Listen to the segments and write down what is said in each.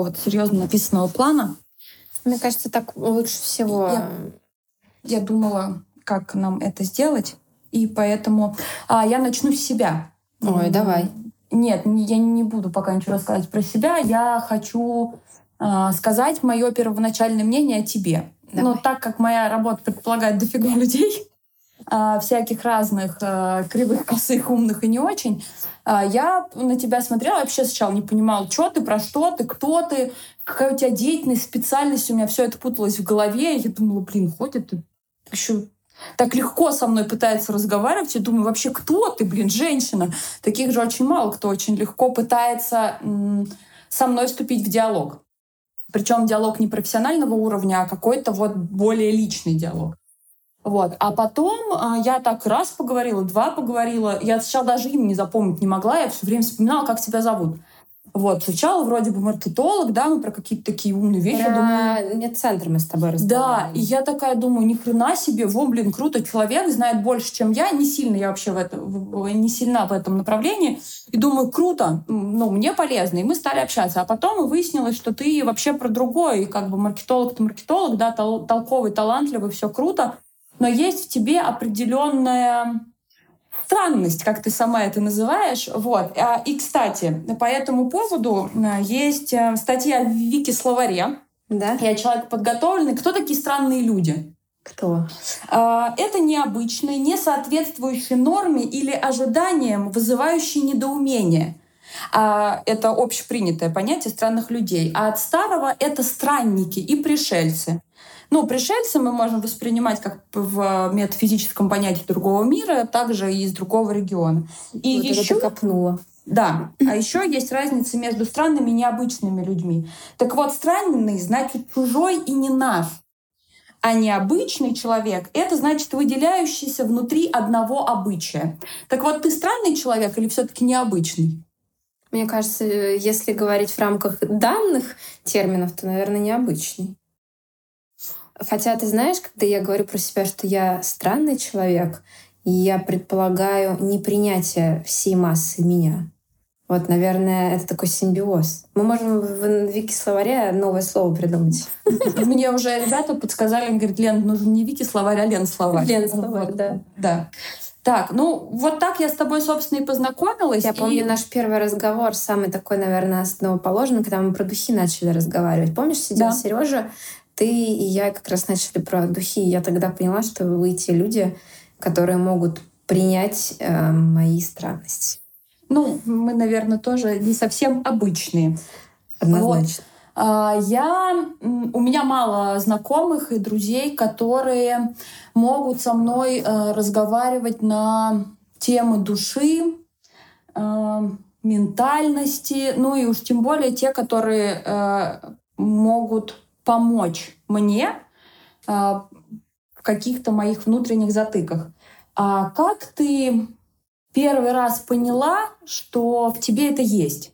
какого-то серьезно написанного плана. Мне кажется, так лучше всего. Я, я думала, как нам это сделать, и поэтому а, я начну с себя. Ой, давай. Нет, я не буду пока ничего рассказывать про себя. Я хочу э, сказать мое первоначальное мнение о тебе. Давай. Но так как моя работа предполагает дофига людей, всяких разных э, кривых, косых, умных и не очень, э, я на тебя смотрела, вообще сначала не понимала, что ты, про что ты, кто ты, какая у тебя деятельность, специальность. У меня все это путалось в голове. Я думала, блин, ходит еще так легко со мной пытается разговаривать. Я думаю, вообще, кто ты, блин, женщина? Таких же очень мало кто очень легко пытается со мной вступить в диалог. Причем диалог не профессионального уровня, а какой-то вот более личный диалог. Вот. А потом э, я так раз поговорила, два поговорила. Я сначала даже имя не запомнить не могла. Я все время вспоминала, как тебя зовут. Вот, сначала вроде бы маркетолог, да, мы про какие-то такие умные вещи. Про думаю, медцентр мы с тобой разговаривали. Да, и я такая думаю, ни хрена себе, во, блин, круто, человек знает больше, чем я, не сильно я вообще в этом, не сильна в этом направлении. И думаю, круто, ну, мне полезно. И мы стали общаться. А потом выяснилось, что ты вообще про другое. И как бы маркетолог ты маркетолог, да, тол- толковый, талантливый, все круто. Но есть в тебе определенная странность, как ты сама это называешь. Вот. А, и, кстати, по этому поводу э, есть э, статья в Вики словаре. Да. Я человек подготовленный. Кто такие странные люди? Кто? А, это необычные, не соответствующие норме или ожиданиям, вызывающие недоумение. А, это общепринятое понятие странных людей. А от старого это странники и пришельцы. Ну, пришельцы мы можем воспринимать как в метафизическом понятии другого мира, также и из другого региона. И вот еще копнула. Да. А еще есть разница между странными и необычными людьми. Так вот, странный значит чужой и не наш. А необычный человек — это значит выделяющийся внутри одного обычая. Так вот, ты странный человек или все таки необычный? Мне кажется, если говорить в рамках данных терминов, то, наверное, необычный. Хотя, ты знаешь, когда я говорю про себя, что я странный человек, я предполагаю непринятие всей массы меня. Вот, наверное, это такой симбиоз. Мы можем в вики-словаре новое слово придумать. Мне уже ребята подсказали, говорят, Лен, нужен не вики-словарь, а Лен-словарь. Лен-словарь, да. Да. Так, ну вот так я с тобой, собственно, и познакомилась. Я и... помню наш первый разговор, самый такой, наверное, основоположный, когда мы про духи начали разговаривать. Помнишь, сидел да. Сережа, ты и я как раз начали про духи, я тогда поняла, что вы те люди, которые могут принять э, мои странности. Ну, мы, наверное, тоже не совсем обычные. Однозначно. Вот. А, я, у меня мало знакомых и друзей, которые могут со мной э, разговаривать на темы души, э, ментальности, ну и уж тем более те, которые э, могут помочь мне а, в каких-то моих внутренних затыках. А как ты первый раз поняла, что в тебе это есть?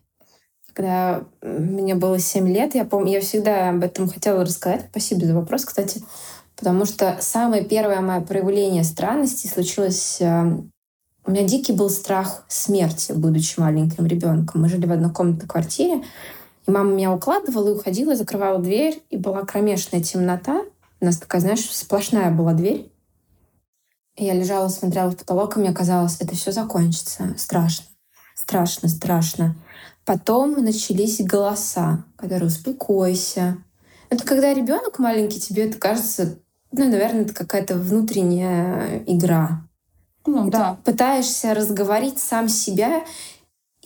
Когда мне было 7 лет, я помню, я всегда об этом хотела рассказать. Спасибо за вопрос, кстати. Потому что самое первое мое проявление странности случилось... А, у меня дикий был страх смерти, будучи маленьким ребенком. Мы жили в однокомнатной квартире, и мама меня укладывала и уходила, закрывала дверь, и была кромешная темнота. У нас такая, знаешь, сплошная была дверь. И я лежала, смотрела в потолок, и мне казалось, это все закончится. Страшно. Страшно, страшно. Потом начались голоса, которые «успокойся». Это когда ребенок маленький, тебе это кажется, ну, наверное, это какая-то внутренняя игра. Ну, да. Пытаешься разговорить сам себя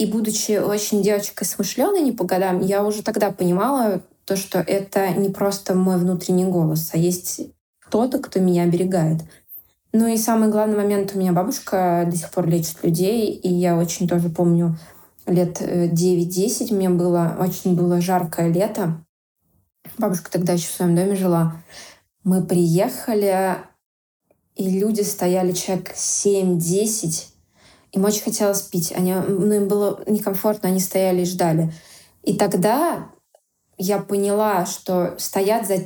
и будучи очень девочкой смышленой не по годам, я уже тогда понимала то, что это не просто мой внутренний голос, а есть кто-то, кто меня оберегает. Ну и самый главный момент, у меня бабушка до сих пор лечит людей, и я очень тоже помню лет 9-10 э, мне было, очень было жаркое лето. Бабушка тогда еще в своем доме жила. Мы приехали, и люди стояли человек 7-10, им очень хотелось пить. Они, ну, им было некомфортно, они стояли и ждали. И тогда я поняла, что стоят за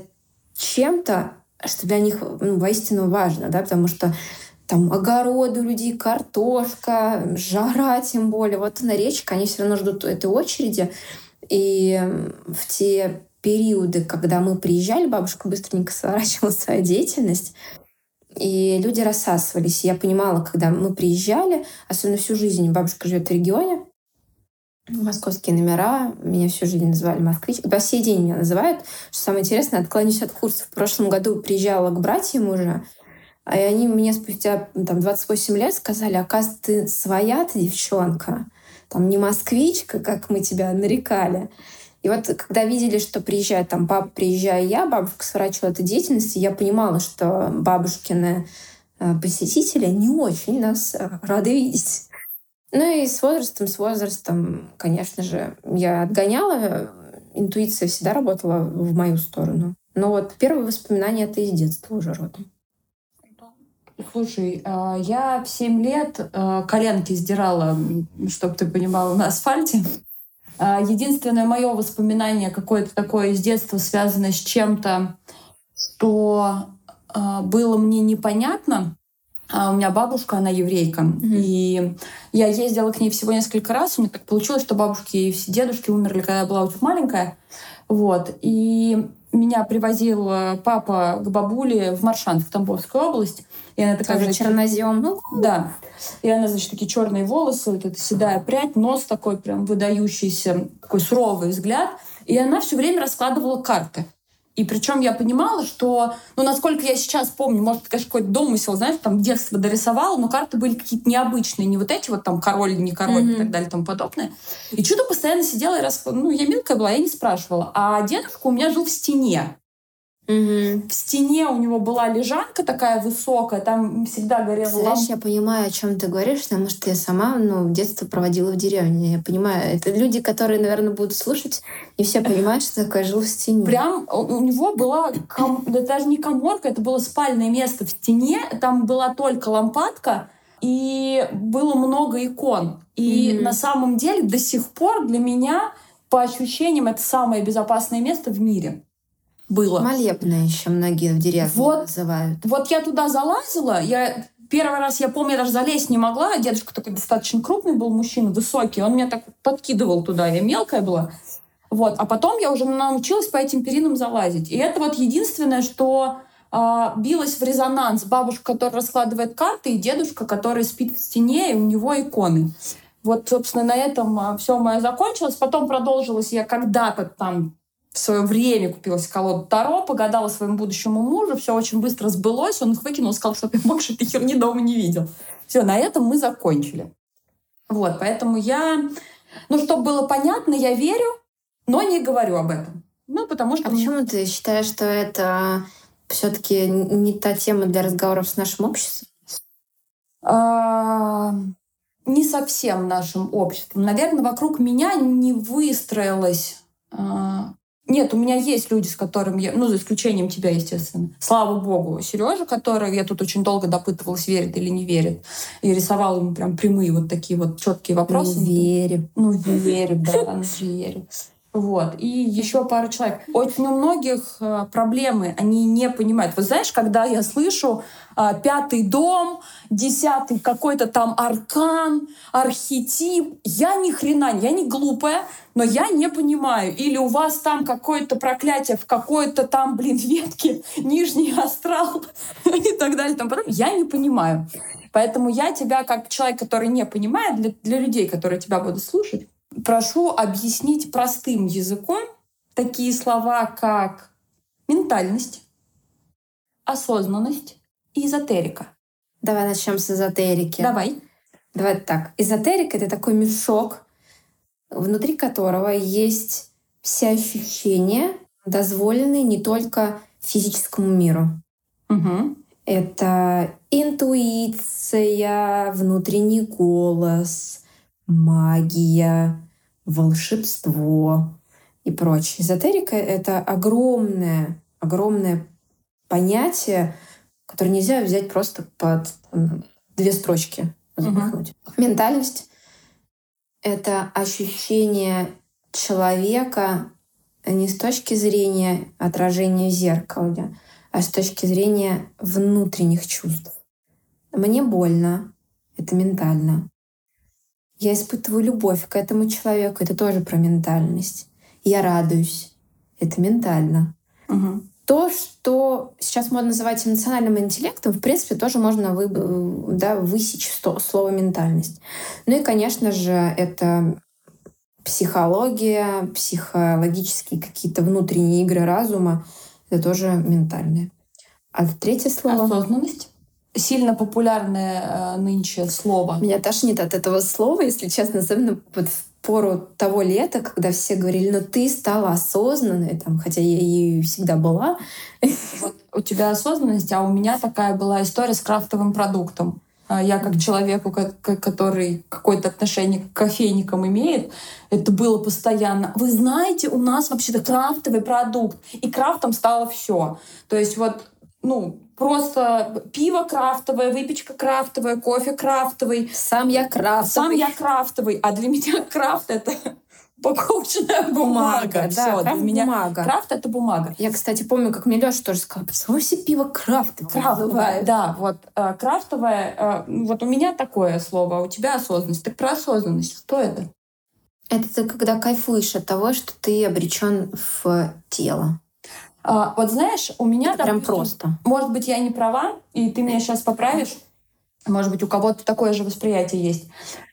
чем-то, что для них ну, воистину важно, да, потому что там огороды у людей, картошка, жара тем более. Вот на речка, они все равно ждут этой очереди. И в те периоды, когда мы приезжали, бабушка быстренько сворачивала свою деятельность, и люди рассасывались. Я понимала, когда мы приезжали, особенно всю жизнь, бабушка живет в регионе, московские номера, меня всю жизнь называли москвич. По сей день меня называют. Что самое интересное, отклонюсь от курсов. В прошлом году приезжала к братьям уже, а они мне спустя там, 28 лет сказали, оказывается, ты своя ты девчонка, там не москвичка, как мы тебя нарекали. И вот когда видели, что приезжает там папа, приезжаю я, бабушка сворачивала эту деятельность, я понимала, что бабушкины э, посетители не очень нас э, рады видеть. Ну и с возрастом, с возрастом, конечно же, я отгоняла, интуиция всегда работала в мою сторону. Но вот первые воспоминания это из детства уже родом. Слушай, я в 7 лет коленки сдирала, чтобы ты понимала, на асфальте. А, единственное мое воспоминание какое-то такое из детства связано с чем-то, что было мне непонятно. У меня бабушка, она еврейка. Mm-hmm. И я ездила к ней всего несколько раз. У меня так получилось, что бабушки и все дедушки умерли, когда я была очень маленькая. Вот. И меня привозил э, папа к бабуле в Маршант, в Тамбовскую область. И она такая Тоже чернозем. Ну, да. И она, значит, такие черные волосы, вот эта седая прядь, нос такой прям выдающийся, такой суровый взгляд. И она все время раскладывала карты. И причем я понимала, что, ну, насколько я сейчас помню, может, это, конечно, какой-то домысел, знаешь, там детство дорисовала, но карты были какие-то необычные, не вот эти вот там король, не король mm-hmm. и так далее и тому подобное. И чудо постоянно сидела и рас... Ну, я мелкая была, я не спрашивала. А дедушка у меня жил в стене. Угу. В стене у него была лежанка такая высокая, там всегда горела Знаешь, лампа. я понимаю, о чем ты говоришь, потому что я сама ну, детство проводила в деревне. Я понимаю, это люди, которые, наверное, будут слушать, не все понимают, что такое жил в стене. Прям у него была, ком... да даже не коморка, это было спальное место в стене, там была только лампадка, и было много икон. И mm на самом деле до сих пор для меня, по ощущениям, это самое безопасное место в мире было. Молебное еще многие в деревне вот, называют. Вот я туда залазила, я первый раз, я помню, я даже залезть не могла. Дедушка такой достаточно крупный был мужчина, высокий. Он меня так подкидывал туда, я мелкая была. Вот. А потом я уже научилась по этим перинам залазить. И это вот единственное, что э, билось в резонанс. Бабушка, которая раскладывает карты, и дедушка, который спит в стене, и у него иконы. Вот, собственно, на этом а, все мое закончилось. Потом продолжилось я когда-то там в свое время купила себе колоду Таро, погадала своему будущему мужу, все очень быстро сбылось, он их выкинул, сказал, что я больше этой херни дома не видел. Все, на этом мы закончили. Вот, поэтому я... Ну, чтобы было понятно, я верю, но не говорю об этом. Ну, потому что... А почему ты считаешь, что это все-таки не та тема для разговоров с нашим обществом? А, не совсем нашим обществом. Наверное, вокруг меня не выстроилась а, нет, у меня есть люди, с которыми я, ну, за исключением тебя, естественно. Слава богу, Сережа, который я тут очень долго допытывалась, верит или не верит, и рисовал ему прям прямые вот такие вот четкие вопросы. Ну, верю. Ну, верю, да, ну, верю. Вот. И еще пару человек. Очень у многих э, проблемы, они не понимают. Вы знаешь, когда я слышу э, пятый дом, десятый какой-то там аркан, архетип, я ни хрена, я не глупая, но я не понимаю. Или у вас там какое-то проклятие в какой-то там, блин, ветке, нижний астрал и так далее. Там, я не понимаю. Поэтому я тебя, как человек, который не понимает, для, для людей, которые тебя будут слушать, прошу объяснить простым языком такие слова, как ментальность, осознанность и эзотерика. Давай начнем с эзотерики. Давай. Давай так. Эзотерика — это такой мешок, внутри которого есть все ощущения, дозволенные не только физическому миру. Угу. Это интуиция, внутренний голос, магия, волшебство и прочее. Эзотерика — это огромное, огромное понятие, которое нельзя взять просто под две строчки запихнуть. Угу. Ментальность — это ощущение человека не с точки зрения отражения в зеркале, а с точки зрения внутренних чувств. Мне больно, это ментально. Я испытываю любовь к этому человеку. Это тоже про ментальность. я радуюсь. Это ментально. Угу. То, что сейчас можно называть эмоциональным интеллектом, в принципе, тоже можно вы, да, высечь слово «ментальность». Ну и, конечно же, это психология, психологические какие-то внутренние игры разума. Это тоже ментальное. А третье слово? Осознанность. Сильно популярное э, нынче слово. Меня тошнит от этого слова, если честно, особенно вот в пору того лета, когда все говорили, ну ты стала осознанной, там, хотя я ею всегда была. Вот у тебя осознанность, а у меня такая была история с крафтовым продуктом. А я как человеку, который какое-то отношение к кофейникам имеет, это было постоянно. Вы знаете, у нас вообще-то крафтовый продукт, и крафтом стало все. То есть вот ну, просто пиво крафтовое, выпечка крафтовая, кофе крафтовый. Сам я крафтовый. Сам я крафтовый. А для меня крафт — это упаковочная бумага. бумага да, Всё, крафт для меня бумага. Крафт — это бумага. Я, кстати, помню, как мне Леша тоже сказал, почему все пиво крафтовое? Крафтовое, да. Вот э, крафтовое, э, вот у меня такое слово, а у тебя осознанность. Так про осознанность. Что это? Это ты когда кайфуешь от того, что ты обречен в тело. А, вот знаешь, у меня... Это допустим, прям просто. Может быть, я не права, и ты меня сейчас поправишь. Может быть, у кого-то такое же восприятие есть.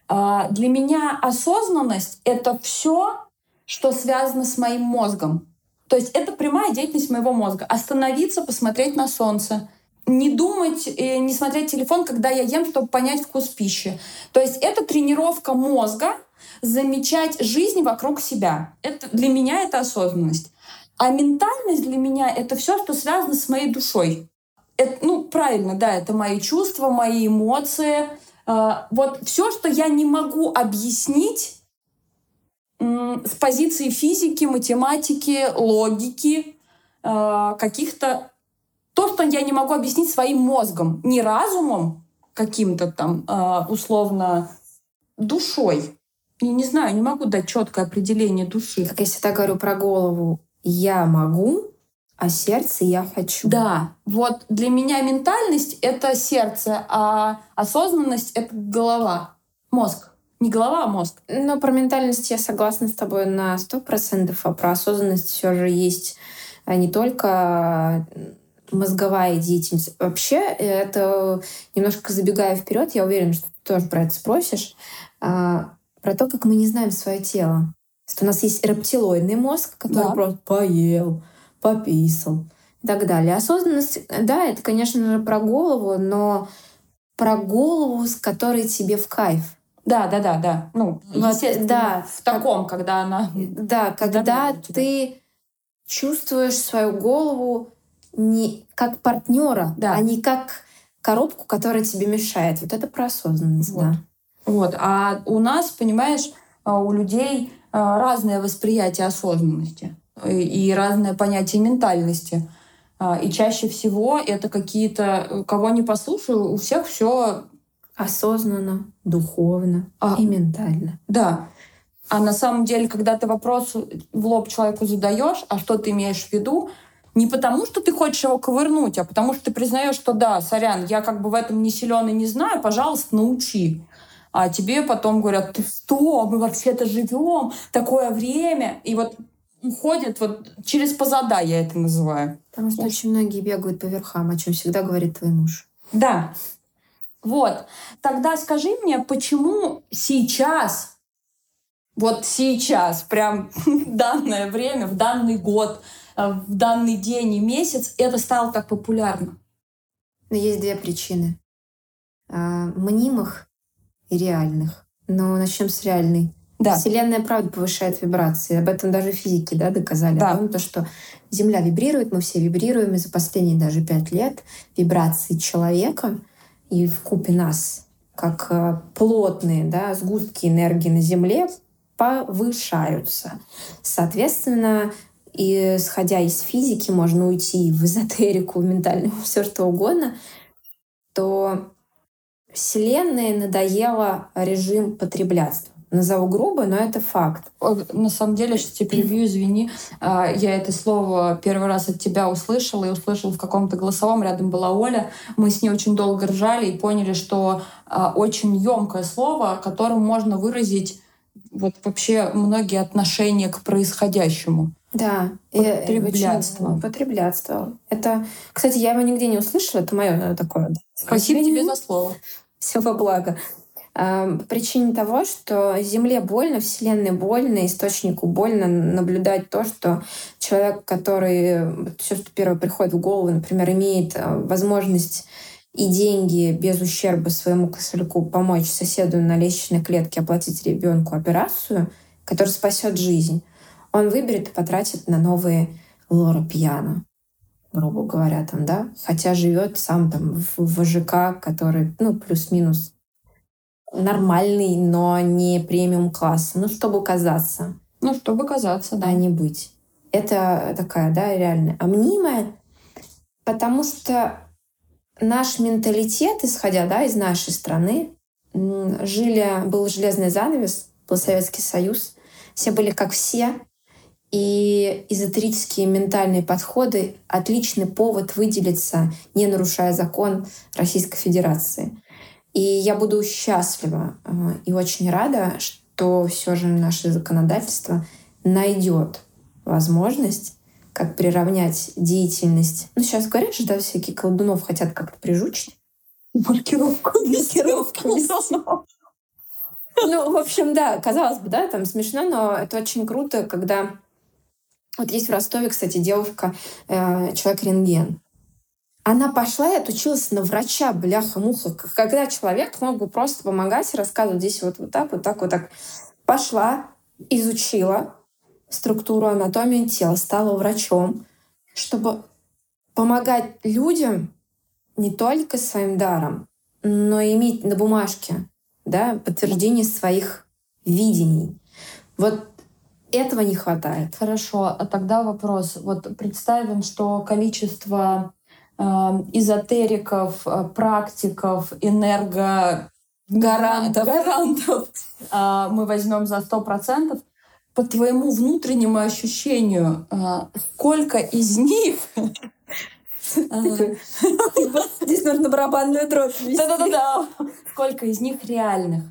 А, для меня осознанность — это все, что связано с моим мозгом. То есть это прямая деятельность моего мозга. Остановиться, посмотреть на солнце, не думать, и не смотреть телефон, когда я ем, чтобы понять вкус пищи. То есть это тренировка мозга замечать жизнь вокруг себя. Это, для меня это осознанность. А ментальность для меня — это все, что связано с моей душой. Это, ну, правильно, да, это мои чувства, мои эмоции. Э, вот все, что я не могу объяснить с позиции физики, математики, логики, э, каких-то... То, что я не могу объяснить своим мозгом, не разумом каким-то там, э, условно, душой. Я не знаю, не могу дать четкое определение души. Как я всегда говорю про голову, я могу, а сердце я хочу. Да, вот для меня ментальность — это сердце, а осознанность — это голова, мозг. Не голова, а мозг. Но про ментальность я согласна с тобой на сто процентов, а про осознанность все же есть а не только мозговая деятельность. Вообще, это немножко забегая вперед, я уверена, что ты тоже про это спросишь, а, про то, как мы не знаем свое тело у нас есть рептилоидный мозг, который да. просто поел, пописал и так далее. Осознанность, да, это, конечно же, про голову, но про голову, с которой тебе в кайф. Да, да, да, да. Ну, вот, да, в таком, как, когда она... Да, когда ты чувствуешь свою голову не как партнера, да. а не как коробку, которая тебе мешает. Вот это про осознанность, вот. да. Вот. А у нас, понимаешь, а, у людей разное восприятие осознанности и разное понятие ментальности. А, и чаще всего это какие-то, кого не послушаю, у всех все осознанно, духовно а, и ментально. Да. А на самом деле, когда ты вопрос в лоб человеку задаешь, а что ты имеешь в виду, не потому, что ты хочешь его ковырнуть, а потому что ты признаешь, что да, сорян, я как бы в этом не силен и не знаю, пожалуйста, научи а тебе потом говорят, ты что, мы вообще-то живем, такое время. И вот уходят вот через позада, я это называю. Потому что очень многие бегают по верхам, о чем всегда говорит твой муж. Да. Вот. Тогда скажи мне, почему сейчас, вот сейчас, прям в данное время, в данный год, э, в данный день и месяц это стало так популярно? Но есть две причины. А, мнимых и реальных. Но начнем с реальной. Да. Вселенная, правда, повышает вибрации. Об этом даже физики да, доказали. Да. Том, то, что Земля вибрирует, мы все вибрируем, и за последние даже пять лет вибрации человека и в купе нас, как э, плотные да, сгустки энергии на Земле, повышаются. Соответственно, и исходя из физики, можно уйти в эзотерику, в ментальную, все что угодно, то Вселенной надоело режим потреблятства. Назову грубо, но это факт. На самом деле, сейчас тебе перебью, извини. А, я это слово первый раз от тебя услышала и услышала в каком-то голосовом. Рядом была Оля. Мы с ней очень долго ржали и поняли, что а, очень емкое слово, которым можно выразить вот вообще многие отношения к происходящему. Да, потреблятство. Потреблятство. Это, кстати, я его нигде не услышала, это мое такое. Спасибо тебе за слово. Все во благо. По причине того, что Земле больно, Вселенной больно, источнику больно наблюдать то, что человек, который все, что первое приходит в голову, например, имеет а, возможность и деньги без ущерба своему кошельку помочь соседу на лестничной клетке оплатить ребенку операцию, которая спасет жизнь, он выберет и потратит на новые лора пьяно, грубо говоря, там, да, хотя живет сам там в ВЖК, который, ну, плюс-минус нормальный, но не премиум класса, ну, чтобы казаться. Ну, чтобы казаться, да. А не быть. Это такая, да, реальная. А мнимая, потому что наш менталитет, исходя да, из нашей страны, жили, был железный занавес, был Советский Союз, все были как все, и эзотерические ментальные подходы — отличный повод выделиться, не нарушая закон Российской Федерации. И я буду счастлива э, и очень рада, что все же наше законодательство найдет возможность как приравнять деятельность. Ну, сейчас говорят же, да, всякие колдунов хотят как-то прижучить. Маркировку. Маркировку. Ну, в общем, да, казалось бы, да, там смешно, но это очень круто, когда... Вот есть в Ростове, кстати, девушка, э, человек-рентген. Она пошла и отучилась на врача, бляха-муха. Когда человек мог бы просто помогать и рассказывать здесь вот, вот так, вот так, вот так. Пошла, изучила структуру анатомии тела, стала врачом, чтобы помогать людям не только своим даром, но и иметь на бумажке да, подтверждение своих видений. Вот этого не хватает. Хорошо, а тогда вопрос. Вот представим, что количество э, эзотериков, э, практиков, энерго гарантов, гарантов э, мы возьмем за сто процентов по твоему внутреннему ощущению, а, сколько из них а, Здесь нужно барабанную дробь Да-да-да. Сколько из них реальных?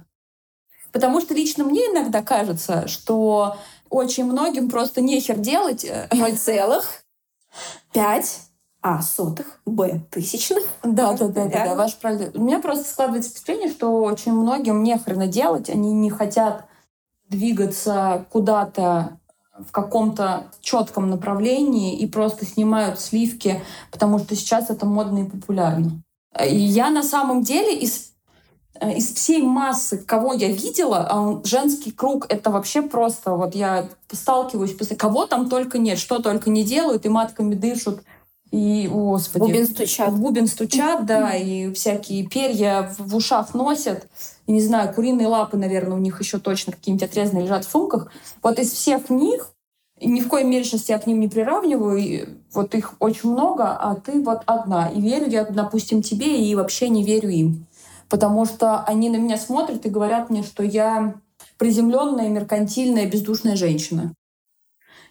Потому что лично мне иногда кажется, что очень многим просто нехер делать. Э, Ноль целых пять а сотых, б тысячных. Да, да, да, да, да, ваш правильно. У меня просто складывается впечатление, что очень многим нехрена делать, они не хотят двигаться куда-то в каком-то четком направлении и просто снимают сливки, потому что сейчас это модно и популярно. И я на самом деле из э, из всей массы, кого я видела, а женский круг — это вообще просто... Вот я сталкиваюсь, кого там только нет, что только не делают, и матками дышат, и, господи... Бубен стучат. Бубен стучат, да, и всякие перья в ушах носят. И, не знаю, куриные лапы, наверное, у них еще точно какие-нибудь отрезанные лежат в сумках. Вот из всех них, ни в коей мере сейчас я к ним не приравниваю, вот их очень много, а ты вот одна. И верю я, допустим, тебе, и вообще не верю им. Потому что они на меня смотрят и говорят мне, что я приземленная, меркантильная, бездушная женщина.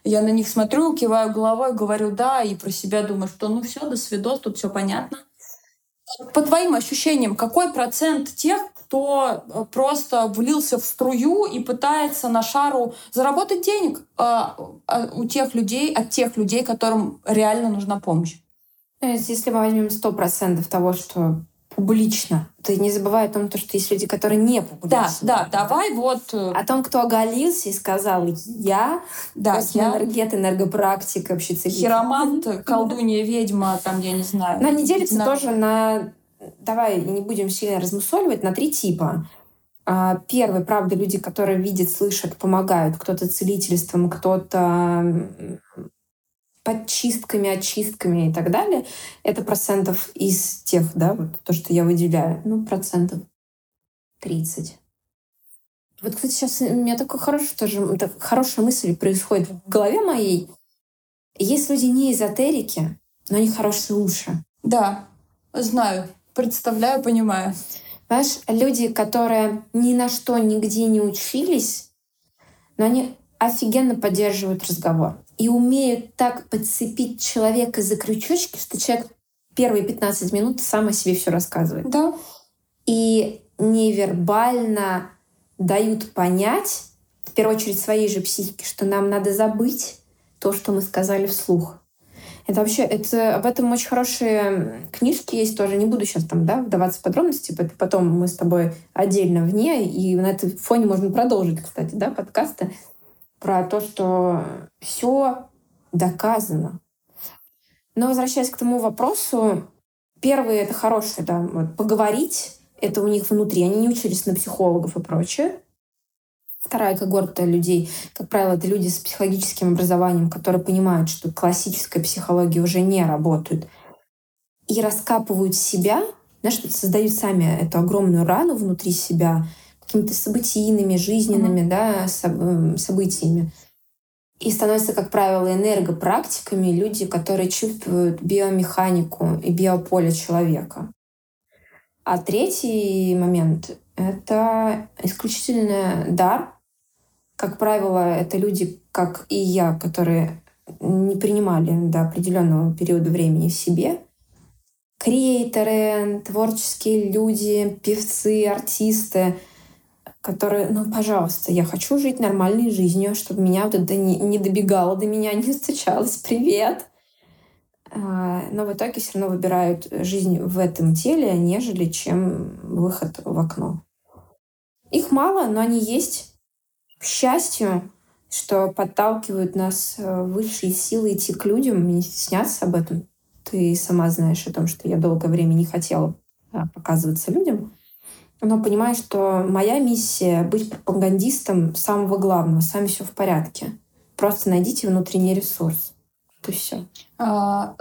Я на них смотрю, киваю головой, говорю «да», и про себя думаю, что ну все, до свидос, тут все понятно. По твоим ощущениям, какой процент тех, кто э, просто влился в струю и пытается на шару заработать денег а, а, у тех людей, от тех людей, которым реально нужна помощь? Если мы возьмем сто процентов того, что публично. Ты не забывай о том, что есть люди, которые не публичны. Да, да, давай вот... Э, о том, кто оголился и сказал «я», да, я... энергет, энергопрактик, вообще Хиромант, колдунья, ведьма, там, я не знаю. Но они делятся на... тоже на... Давай не будем сильно размусоливать, на три типа. А, первый, правда, люди, которые видят, слышат, помогают. Кто-то целительством, кто-то подчистками, очистками и так далее, это процентов из тех, да, вот то, что я выделяю, ну, процентов 30. Вот, кстати, сейчас у меня такой хороший тоже, так, хорошая мысль происходит в голове моей. Есть люди не эзотерики, но они хорошие уши. Да, знаю, представляю, понимаю. Знаешь, люди, которые ни на что нигде не учились, но они офигенно поддерживают разговор и умеют так подцепить человека за крючочки, что человек первые 15 минут сам о себе все рассказывает. Да. И невербально дают понять, в первую очередь своей же психики, что нам надо забыть то, что мы сказали вслух. Это вообще, это, об этом очень хорошие книжки есть тоже. Не буду сейчас там, да, вдаваться в подробности. Потом мы с тобой отдельно вне. И на этом фоне можно продолжить, кстати, да, подкасты про то, что все доказано. Но возвращаясь к тому вопросу, первый это хорошее, да, вот, поговорить, это у них внутри. Они не учились на психологов и прочее. Вторая когорта людей, как правило, это люди с психологическим образованием, которые понимают, что классическая психология уже не работает, и раскапывают себя, знаешь, создают сами эту огромную рану внутри себя какими-то событийными, жизненными mm-hmm. да, событиями. И становятся, как правило, энергопрактиками люди, которые чувствуют биомеханику и биополе человека. А третий момент — это исключительно дар. Как правило, это люди, как и я, которые не принимали до определенного периода времени в себе. Креаторы, творческие люди, певцы, артисты, которые, ну, пожалуйста, я хочу жить нормальной жизнью, чтобы меня вот это не, не добегало до меня, не стучалось «Привет!» А, но в итоге все равно выбирают жизнь в этом теле, нежели чем выход в окно. Их мало, но они есть. К счастью, что подталкивают нас э, высшие силы идти к людям, не стесняться об этом. Ты сама знаешь о том, что я долгое время не хотела показываться людям. Но понимаю, что моя миссия — быть пропагандистом самого главного, сами все в порядке. Просто найдите внутренний ресурс. Это все. А,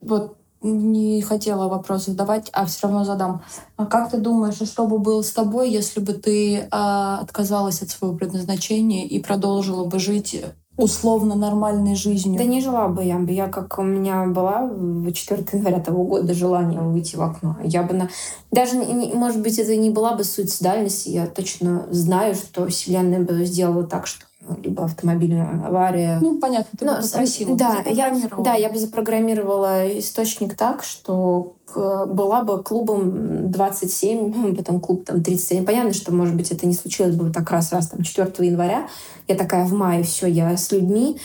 вот не хотела вопрос задавать, а все равно задам. А как ты думаешь, а что бы было с тобой, если бы ты а, отказалась от своего предназначения и продолжила бы жить условно нормальной жизнью? Да не жила бы я. Я как у меня была в 4 января того года желание выйти в окно. Я бы на... Даже, может быть, это не была бы суицидальность. Я точно знаю, что Вселенная бы сделала так, что либо автомобильная авария. Ну, понятно, ты Но, бы попросила. Да, я, да, я бы запрограммировала источник так, что была бы клубом 27, потом клуб там 37. Понятно, что, может быть, это не случилось бы так раз-раз там 4 января. Я такая в мае, все, я с людьми.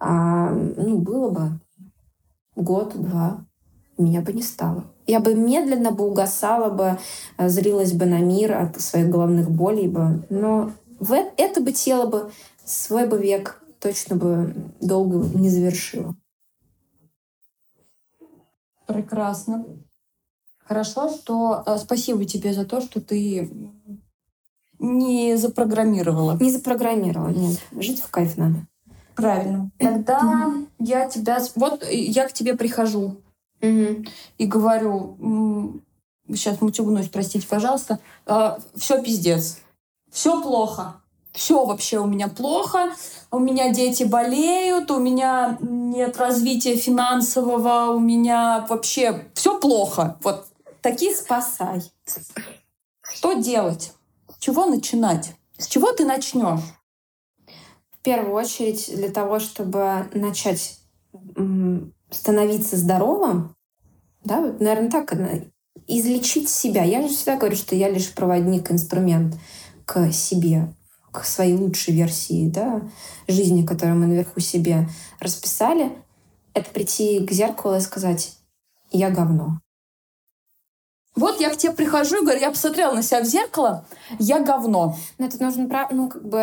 А, ну, было бы год-два, меня бы не стало. Я бы медленно бы угасала бы, зрилась бы на мир от своих головных болей бы. Но в это бы тело бы свой бы век точно бы долго не завершила. Прекрасно. Хорошо, что э, спасибо тебе за то, что ты не запрограммировала. Не запрограммировала, нет. Жить в кайф надо. Правильно. Тогда я тебя... Вот я к тебе прихожу и говорю, сейчас мутюгнусь, простите, пожалуйста, «А, все пиздец, все плохо все вообще у меня плохо, у меня дети болеют, у меня нет развития финансового, у меня вообще все плохо. Вот таких спасай. Что делать? Чего начинать? С чего ты начнешь? В первую очередь для того, чтобы начать становиться здоровым, да, наверное, так, излечить себя. Я же всегда говорю, что я лишь проводник, инструмент к себе к своей лучшей версии да, жизни, которую мы наверху себе расписали, это прийти к зеркалу и сказать «я говно». Вот я к тебе прихожу и говорю, я посмотрела на себя в зеркало, я говно. Но это нужно, ну, как бы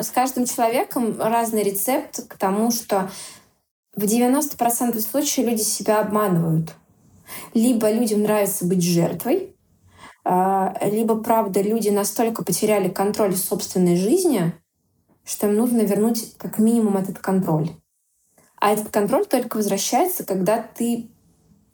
с каждым человеком разный рецепт к тому, что в 90% случаев люди себя обманывают. Либо людям нравится быть жертвой, либо, правда, люди настолько потеряли контроль собственной жизни, что им нужно вернуть как минимум этот контроль. А этот контроль только возвращается, когда ты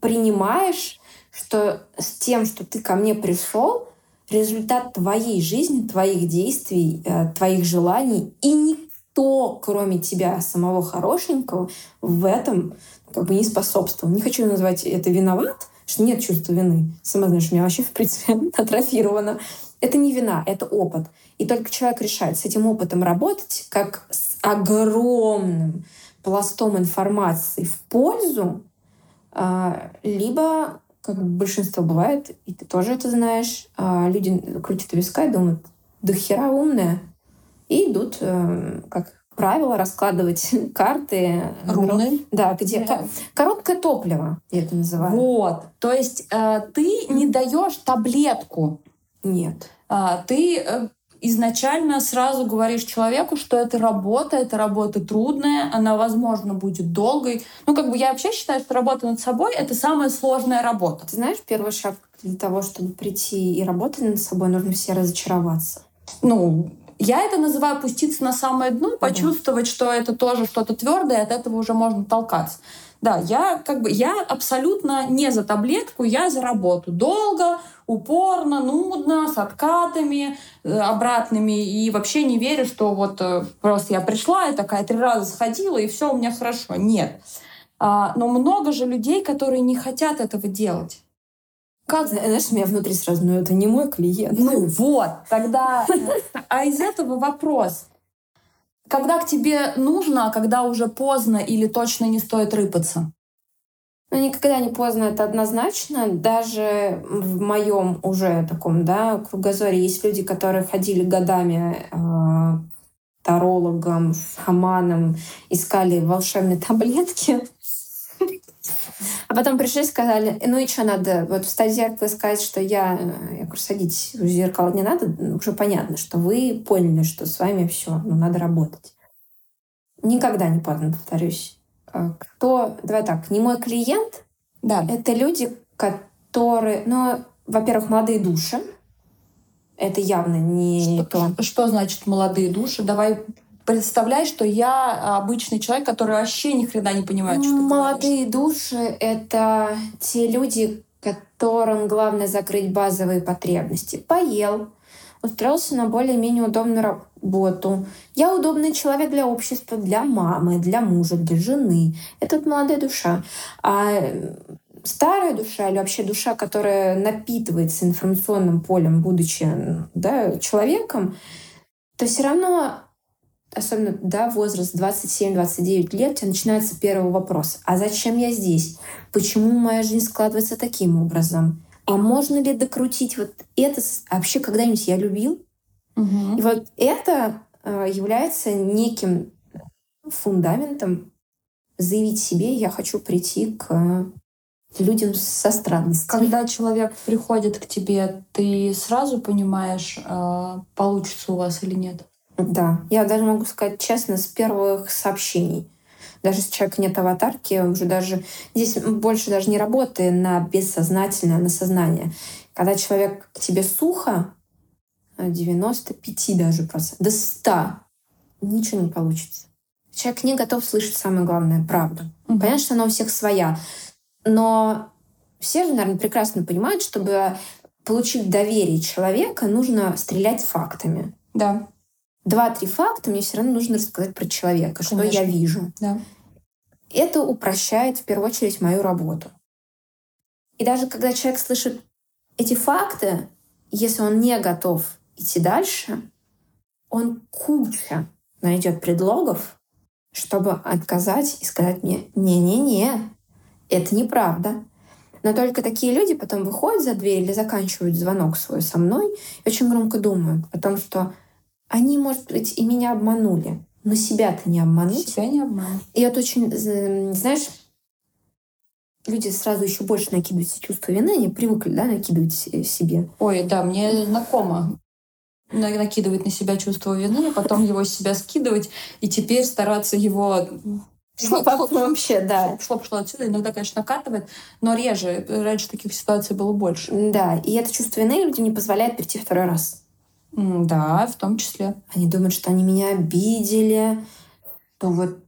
принимаешь, что с тем, что ты ко мне пришел, результат твоей жизни, твоих действий, э, твоих желаний, и никто, кроме тебя самого хорошенького, в этом как бы не способствовал. Не хочу назвать это виноват, что нет чувства вины. Сама знаешь, у меня вообще, в принципе, атрофировано. Это не вина, это опыт. И только человек решает с этим опытом работать, как с огромным пластом информации в пользу, а, либо, как большинство бывает, и ты тоже это знаешь, а, люди крутят виска и думают, да хера умная, и идут, э, как правило, раскладывать карты. Руны. Да, где короткое топливо, я это называю. Вот. То есть э, ты не даешь таблетку. Нет. А, ты э, изначально сразу говоришь человеку, что это работа, это работа трудная, она, возможно, будет долгой. Ну, как бы я вообще считаю, что работа над собой — это самая сложная работа. Ты знаешь, первый шаг для того, чтобы прийти и работать над собой, нужно все разочароваться. Ну, я это называю опуститься на самое дно, почувствовать, что это тоже что-то твердое, от этого уже можно толкаться. Да, я как бы я абсолютно не за таблетку, я за работу. Долго, упорно, нудно, с откатами э, обратными. И вообще не верю, что вот э, просто я пришла и такая три раза сходила, и все у меня хорошо. Нет. А, но много же людей, которые не хотят этого делать. Как, знаешь, у меня внутри сразу, ну это не мой клиент. Ну вот, тогда... А из этого вопрос. Когда к тебе нужно, а когда уже поздно или точно не стоит рыпаться? Ну, никогда не поздно, это однозначно. Даже в моем уже таком, да, кругозоре есть люди, которые ходили годами э, тарологом, шаманом, искали волшебные таблетки. А потом пришли и сказали, ну и что надо, вот встать в зеркало и сказать, что я... Э, я говорю, садитесь, в зеркало не надо, ну, уже понятно, что вы поняли, что с вами все, ну надо работать. Никогда не поздно, повторюсь. А кто, давай так, не мой клиент, да. это люди, которые, ну, во-первых, молодые души, это явно не что, то. Что значит молодые души? Давай представляй, что я обычный человек, который вообще ни хрена не понимает, что Молодые говоришь. души — это те люди, которым главное закрыть базовые потребности. Поел, устроился на более-менее удобную работу. Я удобный человек для общества, для мамы, для мужа, для жены. Это вот молодая душа. А старая душа или вообще душа, которая напитывается информационным полем, будучи да, человеком, то все равно особенно да, возраст 27-29 лет, у тебя начинается первый вопрос. А зачем я здесь? Почему моя жизнь складывается таким образом? А можно ли докрутить вот это? А вообще когда-нибудь я любил? Угу. И вот это э, является неким фундаментом заявить себе, я хочу прийти к людям со странностью. Когда человек приходит к тебе, ты сразу понимаешь, э, получится у вас или нет? Да, я даже могу сказать честно, с первых сообщений. Даже если человека нет аватарки, уже даже здесь больше даже не работы на бессознательное, на сознание. Когда человек к тебе сухо, 95 даже процентов, до 100, ничего не получится. Человек не готов слышать самое главное — правду. Mm-hmm. Понятно, что она у всех своя. Но все же, наверное, прекрасно понимают, чтобы получить доверие человека, нужно стрелять фактами. Да два-три факта, мне все равно нужно рассказать про человека, Конечно. что я вижу. Да. Это упрощает в первую очередь мою работу. И даже когда человек слышит эти факты, если он не готов идти дальше, он куча найдет предлогов, чтобы отказать и сказать мне «не-не-не, это неправда». Но только такие люди потом выходят за дверь или заканчивают звонок свой со мной и очень громко думают о том, что они, может быть, и меня обманули, но себя-то не обмануть. Себя не обмануть. И это очень, знаешь, люди сразу еще больше накидывают себе чувство вины, они привыкли, да, накидывать себе. Ой, да, мне знакомо накидывать на себя чувство вины, а потом его с себя скидывать, и теперь стараться его Шлоп, шлоп, вообще, да. Шлоп шло отсюда. Иногда, конечно, накатывает, но реже. Раньше таких ситуаций было больше. Да, и это чувство вины людям не позволяет прийти второй раз. Да, в том числе. Они думают, что они меня обидели, то вот,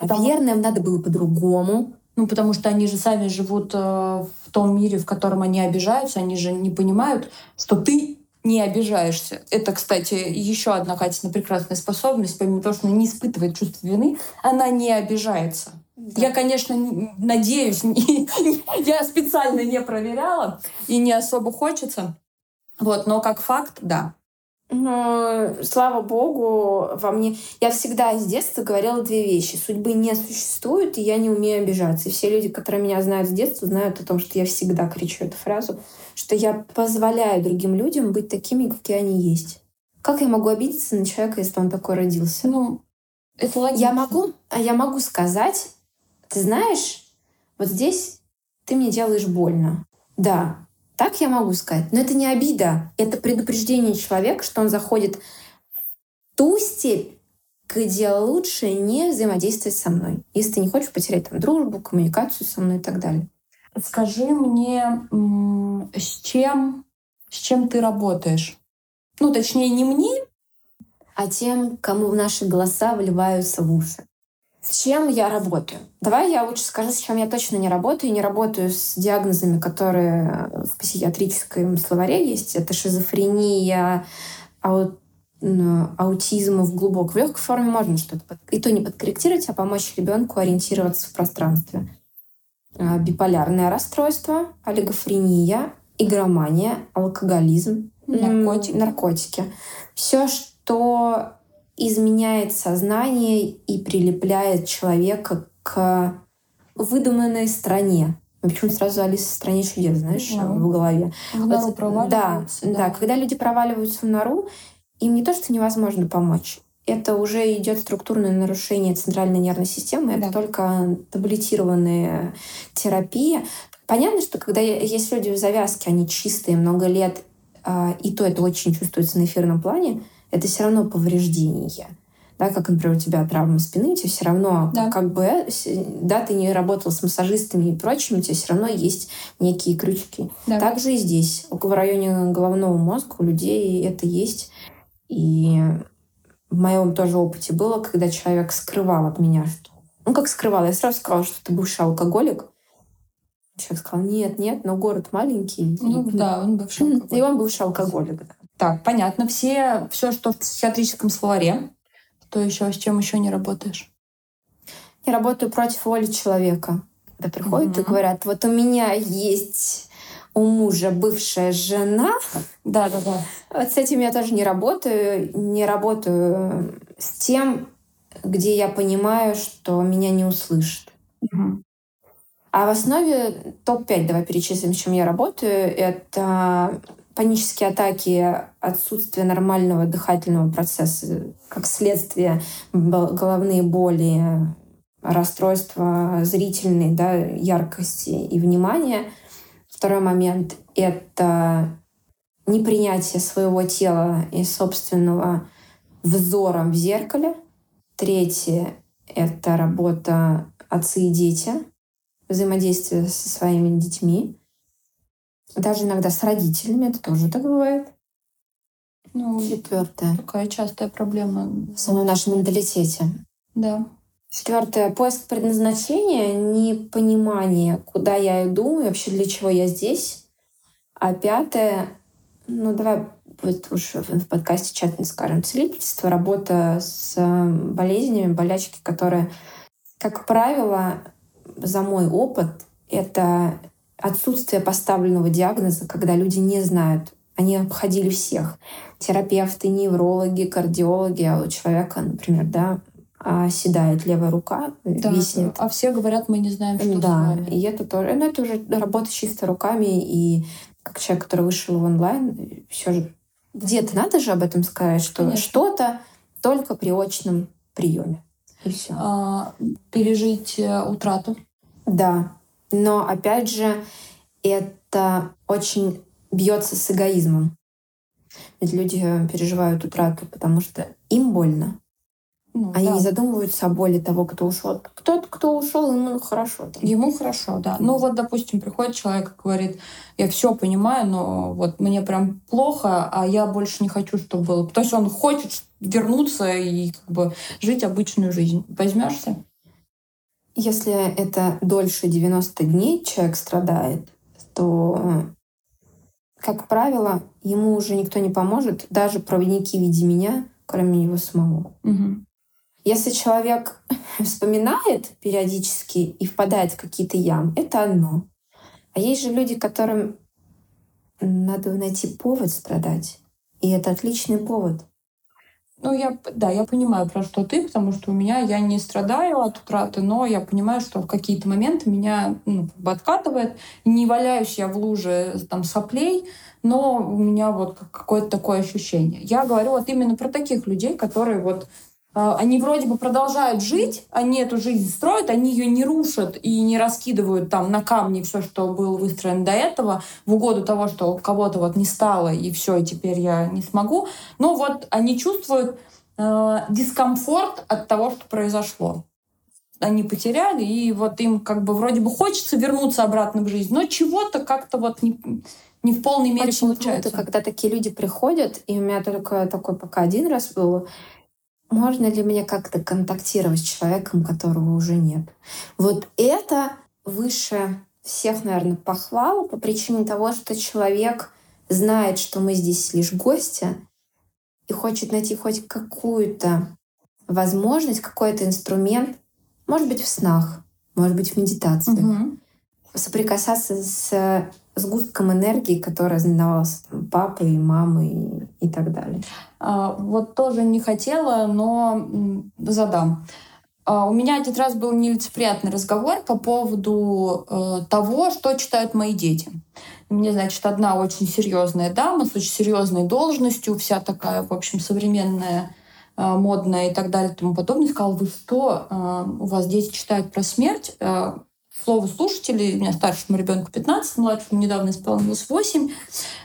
наверное, им надо было по-другому. Ну, потому что они же сами живут э, в том мире, в котором они обижаются, они же не понимают, что ты не обижаешься. Это, кстати, еще одна Катина прекрасная способность, помимо того, что она не испытывает чувство вины, она не обижается. Да. Я, конечно, надеюсь, не, я специально не проверяла и не особо хочется. Вот, но как факт, да. Но, слава богу, во мне... Я всегда с детства говорила две вещи. Судьбы не существует, и я не умею обижаться. И все люди, которые меня знают с детства, знают о том, что я всегда кричу эту фразу, что я позволяю другим людям быть такими, какие они есть. Как я могу обидеться на человека, если он такой родился? Ну, это логично. Я могу, а я могу сказать, ты знаешь, вот здесь ты мне делаешь больно. Да, так я могу сказать. Но это не обида. Это предупреждение человека, что он заходит в ту степь, где лучше не взаимодействовать со мной, если ты не хочешь потерять там дружбу, коммуникацию со мной и так далее. Скажи мне, с чем, с чем ты работаешь? Ну, точнее, не мне, а тем, кому наши голоса вливаются в уши. С чем я работаю? Давай я лучше скажу, с чем я точно не работаю. Не работаю с диагнозами, которые в психиатрическом словаре есть. Это шизофрения, аут, аутизм в глубокой, в легкой форме можно что-то под... и то не подкорректировать, а помочь ребенку ориентироваться в пространстве. А, биполярное расстройство, олигофрения, игромания, алкоголизм, наркотики. наркотики. Все, что изменяет сознание и прилепляет человека к выдуманной стране. Почему сразу Алиса в стране чудес, знаешь, ну, в голове? В нору вот, да, да, да, когда люди проваливаются в нору, им не то, что невозможно помочь, это уже идет структурное нарушение центральной нервной системы, это да. только таблетированная терапия. Понятно, что когда есть люди в завязке, они чистые много лет, а, и то это очень чувствуется на эфирном плане, это все равно повреждение. Да, как, например, у тебя травма спины, у тебя все равно, да. как бы, да, ты не работал с массажистами и прочим, у тебя все равно есть некие крючки. Да. Также и здесь. В районе головного мозга у людей это есть. И в моем тоже опыте было, когда человек скрывал от меня, что... Ну, как скрывал? Я сразу сказала, что ты бывший алкоголик. Человек сказал, нет, нет, но город маленький. Ну, и, да, он бывший алкоголик. И он бывший алкоголик, да. Так, понятно. Все, все, что в психиатрическом словаре. Что еще, с чем еще не работаешь? Я работаю против воли человека. Когда приходят mm-hmm. и говорят, вот у меня есть у мужа бывшая жена. Да, да, да. Вот с этим я тоже не работаю. Не работаю с тем, где я понимаю, что меня не услышат. Угу. А в основе топ-5, давай перечислим, с чем я работаю, это панические атаки, отсутствие нормального дыхательного процесса, как следствие головные боли, расстройства зрительной да, яркости и внимания — Второй момент — это непринятие своего тела и собственного взора в зеркале. Третье — это работа отцы и дети, взаимодействие со своими детьми. Даже иногда с родителями, это тоже так бывает. Ну, Четвертое. Такая частая проблема. В самом нашем менталитете. Да. Четвертое. Поиск предназначения, непонимание, куда я иду и вообще для чего я здесь. А пятое, ну давай вот уж в подкасте тщательно скажем, целительство, работа с болезнями, болячки, которые, как правило, за мой опыт, это отсутствие поставленного диагноза, когда люди не знают, они обходили всех. Терапевты, неврологи, кардиологи, а у человека, например, да, а седает левая рука, да, виснет. А все говорят, мы не знаем, что Да, и это тоже, ну это уже работа чисто руками, и как человек, который вышел в онлайн, все же где-то надо же об этом сказать, что Конечно. что-то только при очном приеме. И все. А, пережить э, утрату. Да. Но опять же, это очень бьется с эгоизмом. Ведь люди переживают утрату, потому что им больно. Ну, Они да. не задумываются о боли того, кто ушел. Кто-то, кто ушел, ему хорошо. Там. Ему хорошо, да. Ну вот, допустим, приходит человек и говорит, я все понимаю, но вот мне прям плохо, а я больше не хочу, чтобы было. То есть он хочет вернуться и как бы жить обычную жизнь. Возьмешься? Если это дольше 90 дней человек страдает, то, как правило, ему уже никто не поможет, даже проводники в виде меня, кроме него самого. Угу. Если человек вспоминает периодически и впадает в какие-то ямы, это одно. А есть же люди, которым надо найти повод страдать. И это отличный повод. Ну, я, да, я понимаю, про что ты, потому что у меня, я не страдаю от утраты, но я понимаю, что в какие-то моменты меня ну, откатывает. Не валяюсь я в луже там соплей, но у меня вот какое-то такое ощущение. Я говорю вот именно про таких людей, которые вот они вроде бы продолжают жить, они эту жизнь строят, они ее не рушат и не раскидывают там на камни все, что было выстроено до этого, в угоду того, что кого-то вот не стало, и все, и теперь я не смогу. Но вот они чувствуют э, дискомфорт от того, что произошло. Они потеряли, и вот им как бы вроде бы хочется вернуться обратно в жизнь, но чего-то как-то вот не, не в полной мере Очень получается. Круто, когда такие люди приходят, и у меня только такой пока один раз был, можно ли мне как-то контактировать с человеком, которого уже нет? Вот это выше всех, наверное, похвал по причине того, что человек знает, что мы здесь лишь гости, и хочет найти хоть какую-то возможность, какой-то инструмент, может быть, в снах, может быть, в медитации, угу. соприкасаться с сгустком энергии, которая знаменовалась там, папой, мамой и, и так далее. А, вот тоже не хотела, но задам. А, у меня один раз был нелицеприятный разговор по поводу э, того, что читают мои дети. Мне, значит, одна очень серьезная дама с очень серьезной должностью, вся такая, в общем, современная, э, модная и так далее и тому подобное, сказала, вы что, э, у вас дети читают про смерть? Э, слову слушателей, у меня старшему ребенку 15, младшему недавно исполнилось 8.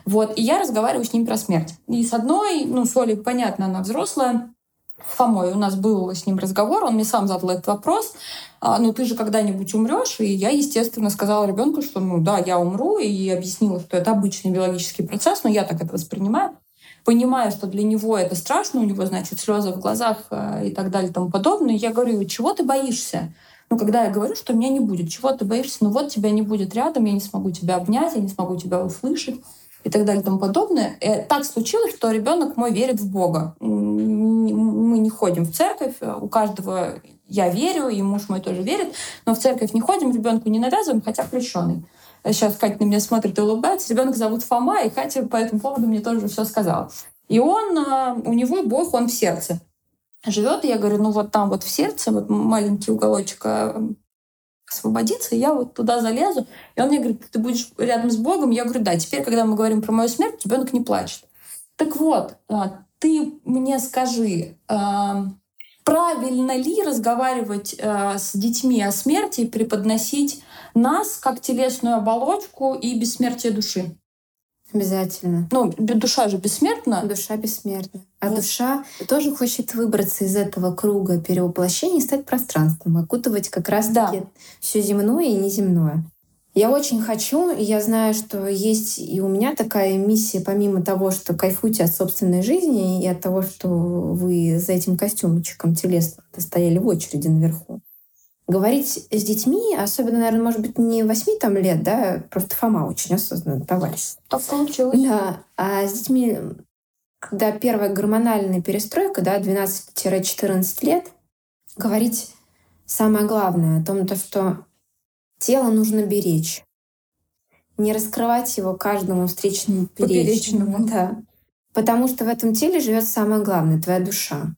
Вот, и я разговариваю с ним про смерть. И с одной, ну, с Олей, понятно, она взрослая, Фомой, у нас был с ним разговор, он мне сам задал этот вопрос, а, ну ты же когда-нибудь умрешь, и я, естественно, сказала ребенку, что ну да, я умру, и объяснила, что это обычный биологический процесс, но я так это воспринимаю понимаю, что для него это страшно, у него, значит, слезы в глазах э, и так далее и тому подобное. Я говорю, чего ты боишься? Ну, когда я говорю, что меня не будет, чего ты боишься? Ну вот тебя не будет рядом, я не смогу тебя обнять, я не смогу тебя услышать и так далее и тому подобное. И э, так случилось, что ребенок мой верит в Бога. Мы не ходим в церковь, у каждого я верю, и муж мой тоже верит, но в церковь не ходим, ребенку не навязываем, хотя крещеный. Сейчас Катя на меня смотрит и улыбается. Ребенок зовут Фома, и Катя по этому поводу мне тоже все сказала. И он, у него Бог, он в сердце живет. И я говорю, ну вот там вот в сердце, вот маленький уголочек а, освободиться, и я вот туда залезу. И он мне говорит, ты будешь рядом с Богом? Я говорю, да. Теперь, когда мы говорим про мою смерть, ребенок не плачет. Так вот, а, ты мне скажи, а, правильно ли разговаривать с детьми о смерти и преподносить нас как телесную оболочку и бессмертие души? Обязательно. Ну, душа же бессмертна. Душа бессмертна. А вот. душа тоже хочет выбраться из этого круга перевоплощения и стать пространством, окутывать как раз-таки да. все земное и неземное. Я очень хочу, и я знаю, что есть и у меня такая миссия, помимо того, что кайфуйте от собственной жизни и от того, что вы за этим костюмчиком телесным стояли в очереди наверху говорить с детьми, особенно, наверное, может быть, не 8 там, лет, да, просто Фома очень осознанный товарищ. Так получилось. Да, а с детьми, когда первая гормональная перестройка, да, 12-14 лет, говорить самое главное о том, то, что тело нужно беречь. Не раскрывать его каждому встречному поперечному. Да. Потому что в этом теле живет самое главное — твоя душа.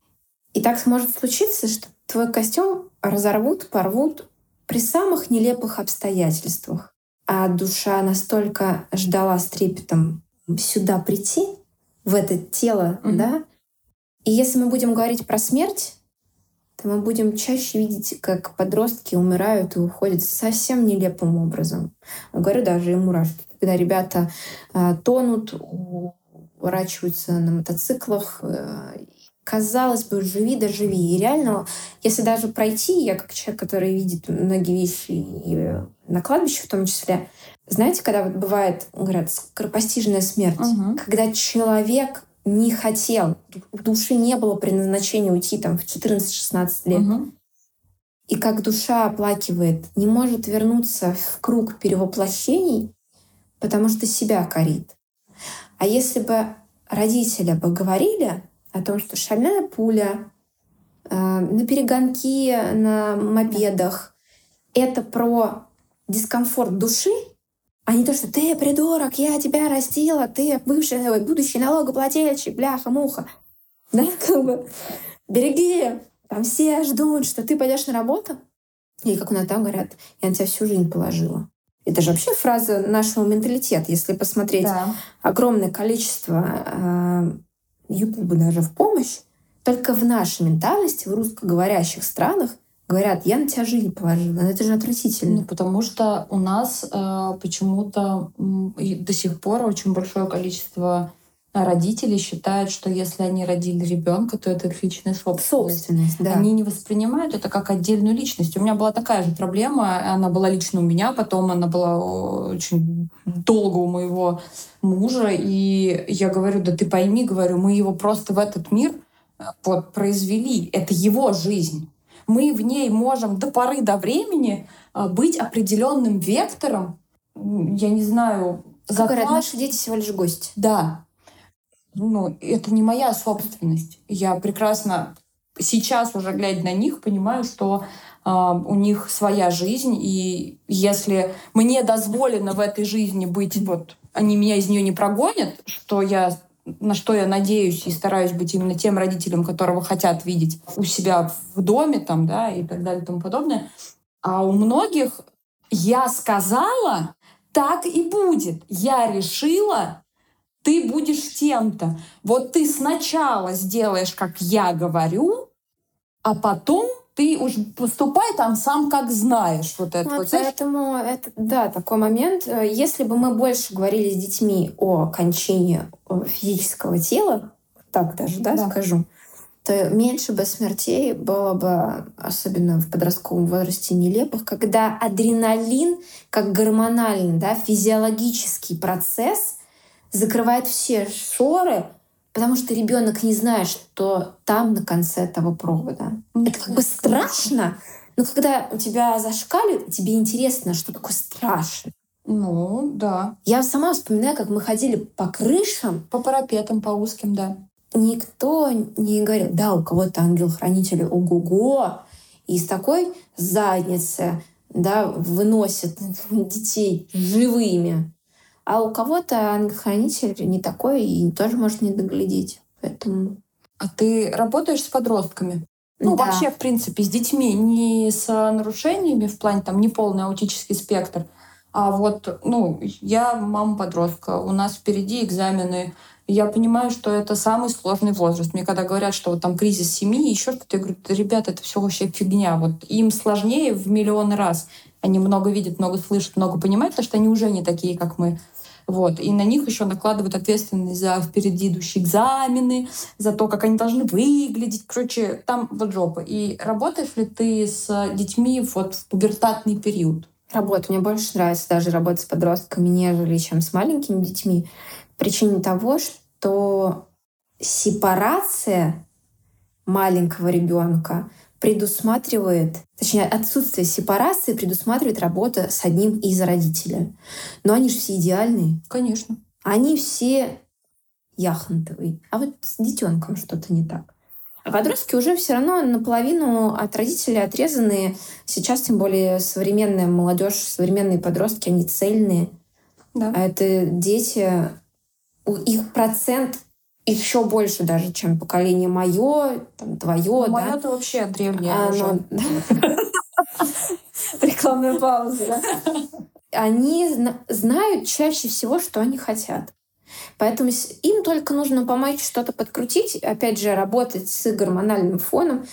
И так сможет случиться, что твой костюм разорвут, порвут при самых нелепых обстоятельствах. А душа настолько ждала с трепетом сюда прийти, в это тело, mm-hmm. да. И если мы будем говорить про смерть, то мы будем чаще видеть, как подростки умирают и уходят совсем нелепым образом. Говорю, даже и мурашки. Когда ребята э, тонут, уворачиваются на мотоциклах, э, казалось бы, живи да живи. И реально, если даже пройти, я как человек, который видит многие вещи и на кладбище в том числе, знаете, когда вот бывает, говорят, скоропостижная смерть, угу. когда человек не хотел, в душе не было предназначения уйти там в 14-16 лет. Угу. И как душа оплакивает, не может вернуться в круг перевоплощений, потому что себя корит. А если бы родители бы говорили, о том, что шальная пуля, э, на перегонки на мопедах — это про дискомфорт души, а не то, что ты придурок, я тебя растила, ты бывший, будущий налогоплательщик, бляха-муха. Да, как бы, береги, там все ждут, что ты пойдешь на работу. И как у нас там говорят, я на тебя всю жизнь положила. Это же вообще фраза нашего менталитета. Если посмотреть да. огромное количество э, Ютуба даже в помощь, только в нашей ментальности, в русскоговорящих странах, говорят, я на тебя жизнь положила. Это же отвратительно. Ну, потому что у нас э, почему-то э, до сих пор очень большое количество родители считают, что если они родили ребенка, то это их личная собственность. собственность да. Они не воспринимают это как отдельную личность. У меня была такая же проблема. Она была лично у меня, потом она была очень долго у моего мужа. И я говорю, да ты пойми, говорю, мы его просто в этот мир э, вот, произвели. Это его жизнь. Мы в ней можем до поры до времени э, быть определенным вектором. Я не знаю, Как говорят, наши дети всего лишь гость. Да, ну, это не моя собственность. Я прекрасно сейчас уже глядя на них понимаю, что э, у них своя жизнь, и если мне дозволено в этой жизни быть, вот они меня из нее не прогонят, что я на что я надеюсь и стараюсь быть именно тем родителем, которого хотят видеть у себя в доме там, да, и так далее и тому подобное. А у многих я сказала, так и будет. Я решила, ты будешь тем-то. Вот ты сначала сделаешь, как я говорю, а потом ты уж поступай там сам как знаешь. Вот это вот, вот поэтому это, да, такой момент. Если бы мы больше говорили с детьми о кончине физического тела, так даже, да, да. скажу, то меньше бы смертей было бы, особенно в подростковом возрасте, нелепых, когда адреналин, как гормональный, да, физиологический процесс — закрывает все шоры, потому что ребенок не знает, что там на конце этого провода. Mm-hmm. Это как бы страшно, но когда у тебя зашкаливает, тебе интересно, что такое страшно. Ну, да. Я сама вспоминаю, как мы ходили по крышам. По парапетам, по узким, да. Никто не говорил, да, у кого-то ангел-хранитель, ого-го, и с такой задницы да, выносят детей живыми. А у кого-то ангел-хранитель не такой и тоже может не доглядеть. Поэтому... А ты работаешь с подростками? Ну, да. вообще, в принципе, с детьми, не с нарушениями в плане там неполный аутический спектр, а вот, ну, я мама подростка, у нас впереди экзамены, я понимаю, что это самый сложный возраст. Мне когда говорят, что вот там кризис семьи, еще что-то, я говорю, ребята, это все вообще фигня. Вот им сложнее в миллион раз. Они много видят, много слышат, много понимают, потому что они уже не такие, как мы. Вот. И на них еще накладывают ответственность за впереди идущие экзамены, за то, как они должны выглядеть. Короче, там вот жопа. И работаешь ли ты с детьми вот в пубертатный период? Работа. Мне больше нравится даже работать с подростками, нежели чем с маленькими детьми. Причине того, что сепарация маленького ребенка предусматривает, точнее, отсутствие сепарации предусматривает работа с одним из родителей. Но они же все идеальные. Конечно. Они все яхонтовые. А вот с детенком что-то не так. А подростки уже все равно наполовину от родителей отрезанные. Сейчас, тем более, современная молодежь, современные подростки, они цельные. Да. А это дети, их процент еще больше даже, чем поколение мое, там, твое. Ну, да? Мое это вообще древнее а, уже. Рекламная пауза, да? Они знают чаще всего, что они хотят. Поэтому им только нужно помочь что-то подкрутить, опять же, работать с гормональным фоном.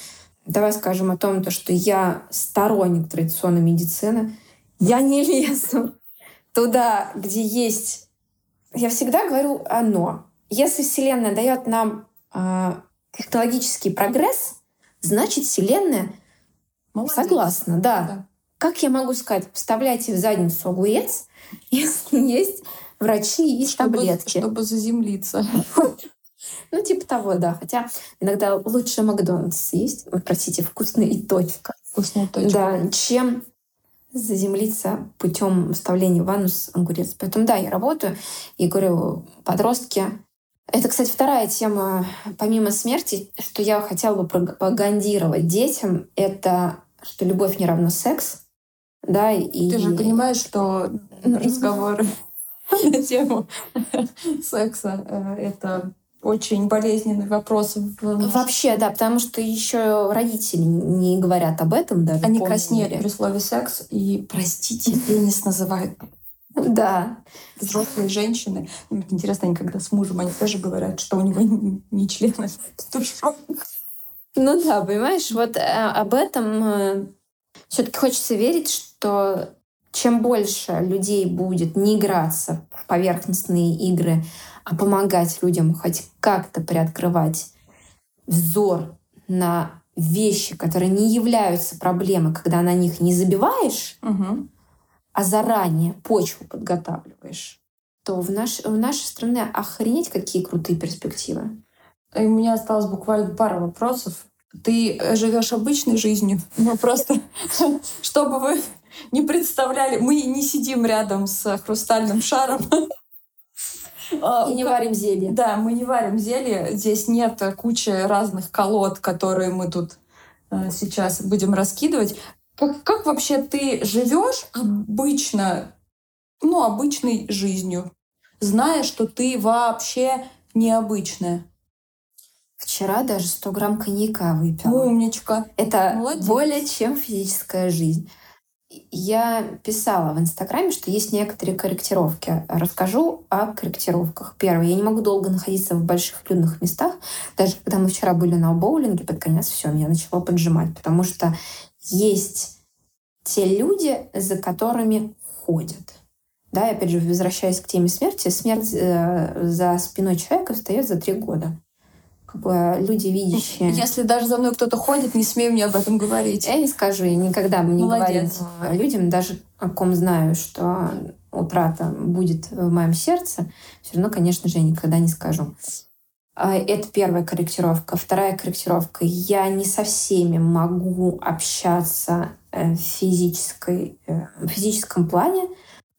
Давай скажем о том, то, что я сторонник традиционной медицины. Я не лезу туда, где есть... Я всегда говорю «оно». Если Вселенная дает нам э, технологический прогресс, значит Вселенная Молодец. согласна, да. да. Как я могу сказать, вставляйте в задницу огурец, если есть врачи и чтобы, таблетки. Чтобы заземлиться. Ну, типа того, да. Хотя иногда лучше Макдональдс есть. простите, вкусная и точка. Вкусная точка. Да, чем заземлиться путем вставления в анус огурец. Поэтому да, я работаю и говорю, подростки, это, кстати, вторая тема, помимо смерти, что я хотела бы пропагандировать детям, это что любовь не равна секс. Да, и... Ты же понимаешь, что разговоры на тему секса э, — это очень болезненный вопрос. Вообще, да, потому что еще родители не говорят об этом даже. Они краснеют при слове секс и, простите, пенис называют. Да. Взрослые женщины. Интересно, они когда с мужем, они тоже говорят, что у него не член, а Ну да, понимаешь, вот э, об этом э, все-таки хочется верить, что чем больше людей будет не играться в поверхностные игры, а помогать людям хоть как-то приоткрывать взор на вещи, которые не являются проблемой, когда на них не забиваешь, угу. А заранее почву подготавливаешь, то в, наш, в нашей стране охренеть какие крутые перспективы. И у меня осталось буквально пара вопросов. Ты живешь обычной жизнью, но просто чтобы вы не представляли, мы не сидим рядом с хрустальным шаром. А, И не варим зелье. Да, мы не варим зелье. Здесь нет кучи разных колод, которые мы тут э, сейчас будем раскидывать. Как, как вообще ты живешь обычно, ну, обычной жизнью, зная, что ты вообще необычная? Вчера даже 100 грамм коньяка выпила. Умничка. Это Молодец. более чем физическая жизнь. Я писала в Инстаграме, что есть некоторые корректировки. Расскажу о корректировках. Первое, я не могу долго находиться в больших людных местах. Даже когда мы вчера были на боулинге, под конец все, меня начало поджимать, потому что есть те люди, за которыми ходят. Да, и опять же, возвращаясь к теме смерти, смерть э, за спиной человека встает за три года как бы люди видящие. Если даже за мной кто-то ходит, не смей мне об этом говорить. Я не скажу, я никогда не Молодец. говорю людям, даже о ком знаю, что утрата будет в моем сердце, все равно, конечно же, я никогда не скажу. А, это первая корректировка. Вторая корректировка. Я не со всеми могу общаться э, в, физической, э, в физическом плане,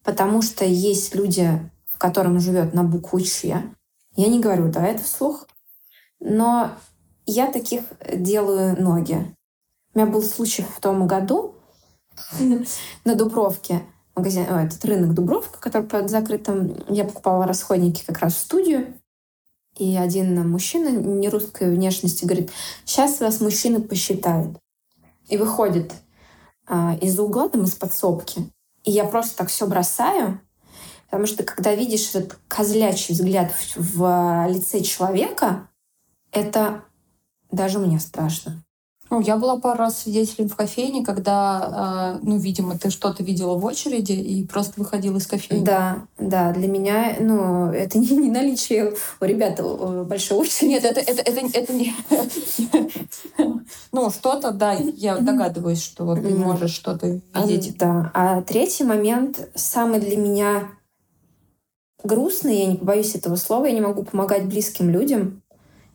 потому что есть люди, в котором живет на букву Ч. Я не говорю, да, это вслух. Но я таких делаю ноги. У меня был случай в том году на Дубровке, магазин, о, этот рынок Дубровка, который под закрытым. Я покупала расходники как раз в студию. И один мужчина не русской внешности говорит, сейчас вас мужчины посчитают. И выходит а, из угла, там, из подсобки. И я просто так все бросаю, потому что когда видишь этот козлячий взгляд в, в лице человека, это даже мне страшно. Ну, я была пару раз свидетелем в кофейне, когда, э, ну, видимо, ты что-то видела в очереди и просто выходила из кофейни. Да, да, для меня, ну, это не, не наличие у ребят э, большой очереди. Нет, это, это, это, это не... Ну, что-то, да, я догадываюсь, что ты можешь что-то видеть. Да, а третий момент, самый для меня грустный, я не побоюсь этого слова, я не могу помогать близким людям,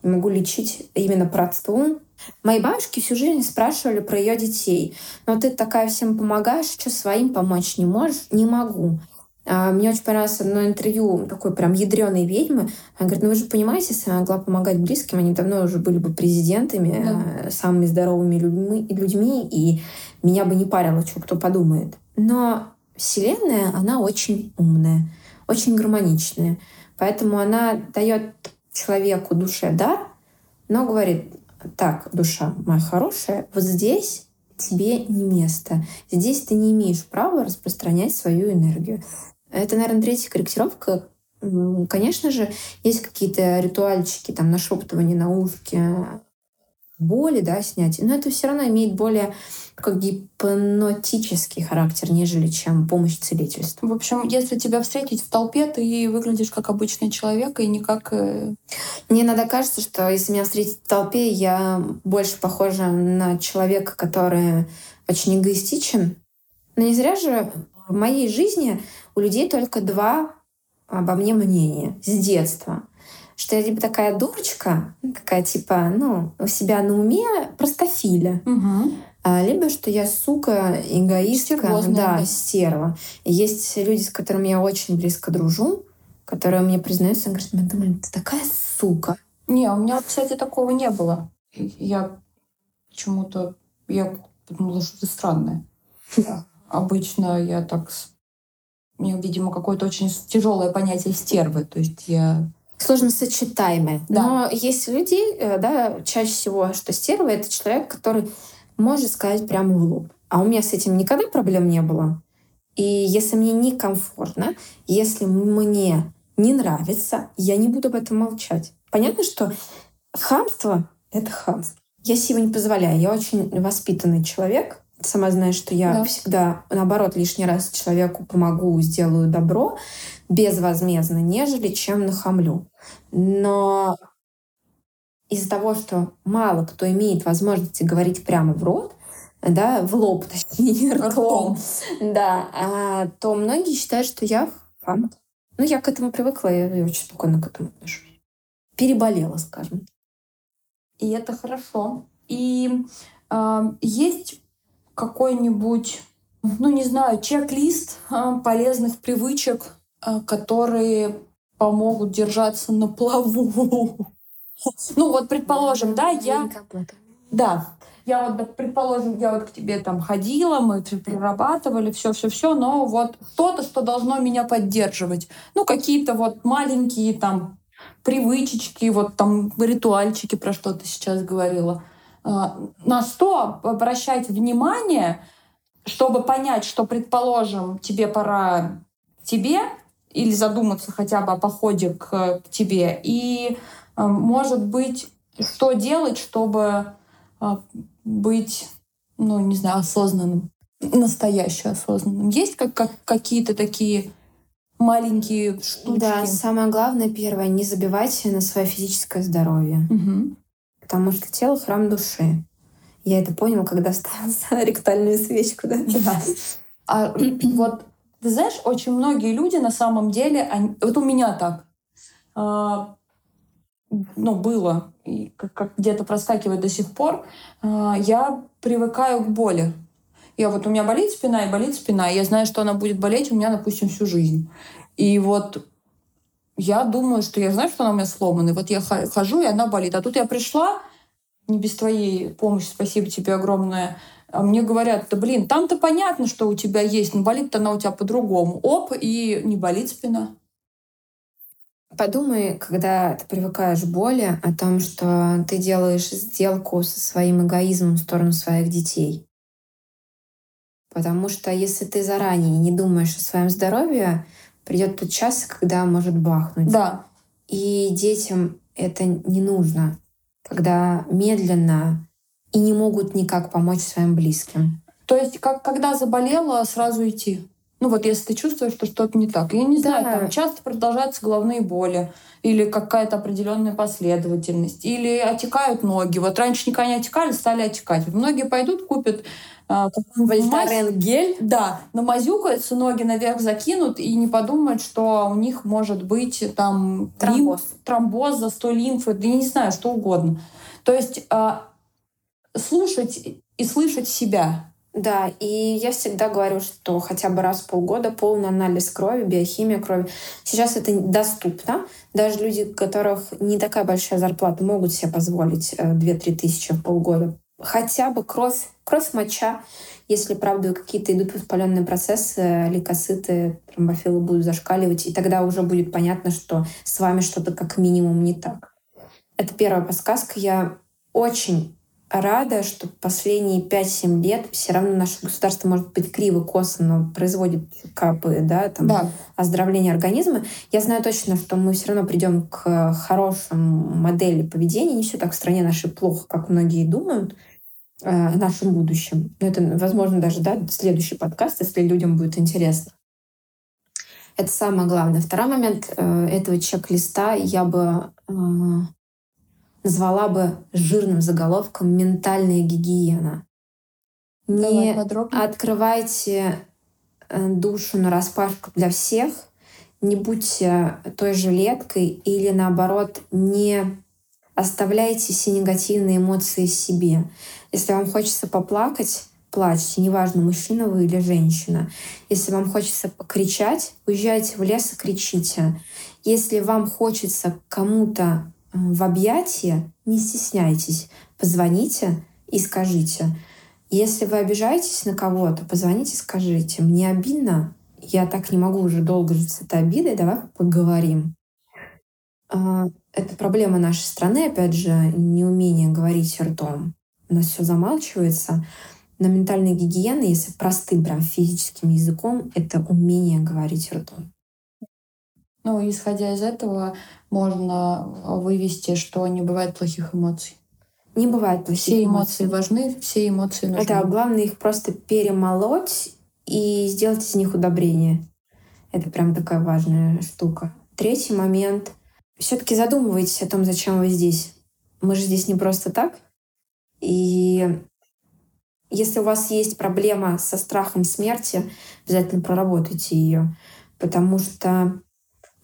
могу лечить именно просту. Мои бабушки всю жизнь спрашивали про ее детей. Но ты такая всем помогаешь, что своим помочь не можешь? Не могу. А, мне очень понравилось одно интервью такой прям ядреной ведьмы. Она говорит, ну вы же понимаете, если она могла помогать близким, они давно уже были бы президентами, да. Э, самыми здоровыми людьми, людьми, и меня бы не парило, что кто подумает. Но Вселенная, она очень умная, очень гармоничная. Поэтому она дает человеку душе дар, но говорит, так, душа моя хорошая, вот здесь тебе не место. Здесь ты не имеешь права распространять свою энергию. Это, наверное, третья корректировка. Конечно же, есть какие-то ритуальчики, там, нашептывание на ушке, боли, да, снять. Но это все равно имеет более такой гипнотический характер, нежели чем помощь целительству. В общем, если тебя встретить в толпе, ты выглядишь как обычный человек и не как... Э, Мне иногда кажется, что если меня встретить в толпе, я больше похожа на человека, который очень эгоистичен. Но не зря же в моей жизни у людей только два обо мне мнения с детства что я либо такая дурочка, такая типа, ну, у себя на уме простофиля, угу. либо что я сука, эгоистка, Стервозная, да, да, стерва. И есть люди, с которыми я очень близко дружу, которые мне признаются, говорят, я думаю, ты такая сука. Не, у меня, кстати, такого не было. Я почему-то, я подумала, что ты странная. Обычно я так... У меня, видимо, какое-то очень тяжелое понятие стервы. То есть я сложно сочетаемые. Да. Но есть люди, э, да, чаще всего, что стерва — это человек, который может сказать прямо в лоб. А у меня с этим никогда проблем не было. И если мне некомфортно, если мне не нравится, я не буду об этом молчать. Понятно, что хамство — это хамство. Я себе не позволяю. Я очень воспитанный человек. Сама знаешь, что я да. всегда, наоборот, лишний раз человеку помогу, сделаю добро безвозмездно, нежели чем нахамлю. Но из-за того, что мало кто имеет возможности говорить прямо в рот, да, в лоб, точнее, ртом, да, а, то многие считают, что я фан. Ну, я к этому привыкла, я очень спокойно к этому отношусь. Переболела, скажем. И это хорошо. И э, есть какой-нибудь, ну, не знаю, чек-лист э, полезных привычек, которые помогут держаться на плаву. Ну вот, предположим, да, я... Да, я вот, предположим, я вот к тебе там ходила, мы прорабатывали все-все-все, но вот что-то, что должно меня поддерживать. Ну, какие-то вот маленькие там привычечки, вот там ритуальчики, про что ты сейчас говорила. А, на что обращать внимание, чтобы понять, что, предположим, тебе пора тебе или задуматься хотя бы о походе к, к тебе, и, а, может быть, что делать, чтобы а, быть, ну, не знаю, осознанным, настоящим осознанным. Есть как, как какие-то такие маленькие штучки? Да, самое главное, первое, не забивайте на свое физическое здоровье. Угу. Потому что тело — храм души. Я это поняла, когда ставила ректальную свечку. Да? да. А вот, ты знаешь, очень многие люди на самом деле, они, вот у меня так, э, ну, было, и как, как где-то проскакивает до сих пор, э, я привыкаю к боли. Я вот у меня болит спина и болит спина, и я знаю, что она будет болеть у меня, допустим, всю жизнь. И вот я думаю, что я знаю, что она у меня сломана. И вот я хожу, и она болит. А тут я пришла, не без твоей помощи, спасибо тебе огромное, мне говорят, да блин, там-то понятно, что у тебя есть, но болит-то она у тебя по-другому. Оп, и не болит спина. Подумай, когда ты привыкаешь к боли, о том, что ты делаешь сделку со своим эгоизмом в сторону своих детей. Потому что если ты заранее не думаешь о своем здоровье, придет тот час, когда может бахнуть. Да. И детям это не нужно, когда медленно и не могут никак помочь своим близким. То есть, как когда заболела, сразу идти. Ну вот если ты чувствуешь, что что-то не так. Я не знаю, да. там часто продолжаются головные боли или какая-то определенная последовательность, или отекают ноги. Вот раньше никогда не отекали, стали отекать. Многие пойдут, купят а, Вольтарен гель? Да, намазюкаются, ноги наверх закинут и не подумают, что у них может быть там тромбоз, лимф, тромбоз застой лимфы, да я не знаю, что угодно. То есть э, слушать и слышать себя. Да, и я всегда говорю, что хотя бы раз в полгода полный анализ крови, биохимия крови. Сейчас это доступно. Даже люди, у которых не такая большая зарплата, могут себе позволить 2-3 э, тысячи в полгода хотя бы кровь, кровь моча, если, правда, какие-то идут воспаленные процессы, лейкоциты, тромбофилы будут зашкаливать, и тогда уже будет понятно, что с вами что-то как минимум не так. Это первая подсказка. Я очень рада, что последние 5-7 лет все равно наше государство может быть криво, косо, но производит капы, да, там, да. оздоровления организма. Я знаю точно, что мы все равно придем к хорошему модели поведения. Не все так в стране нашей плохо, как многие думают э, о нашем будущем. Но это, возможно, даже да, следующий подкаст, если людям будет интересно. Это самое главное. Второй момент э, этого чек-листа я бы э, назвала бы жирным заголовком «Ментальная гигиена». Не открывайте э, душу на распашку для всех, не будьте той жилеткой или наоборот не оставляйте все негативные эмоции себе. Если вам хочется поплакать, плачьте, неважно, мужчина вы или женщина. Если вам хочется покричать, уезжайте в лес и кричите. Если вам хочется кому-то в объятия, не стесняйтесь, позвоните и скажите. Если вы обижаетесь на кого-то, позвоните и скажите. Мне обидно, я так не могу уже долго жить с этой обидой, давай поговорим. А, это проблема нашей страны, опять же, неумение говорить ртом. У нас все замалчивается. Но ментальная гигиена, если простым прям физическим языком, это умение говорить ртом. Ну, исходя из этого, можно вывести, что не бывает плохих эмоций. Не бывает плохих Все эмоции эмоций. важны, все эмоции нужны. Да, главное их просто перемолоть и сделать из них удобрение. Это прям такая важная штука. Третий момент. Все-таки задумывайтесь о том, зачем вы здесь. Мы же здесь не просто так. И если у вас есть проблема со страхом смерти, обязательно проработайте ее. Потому что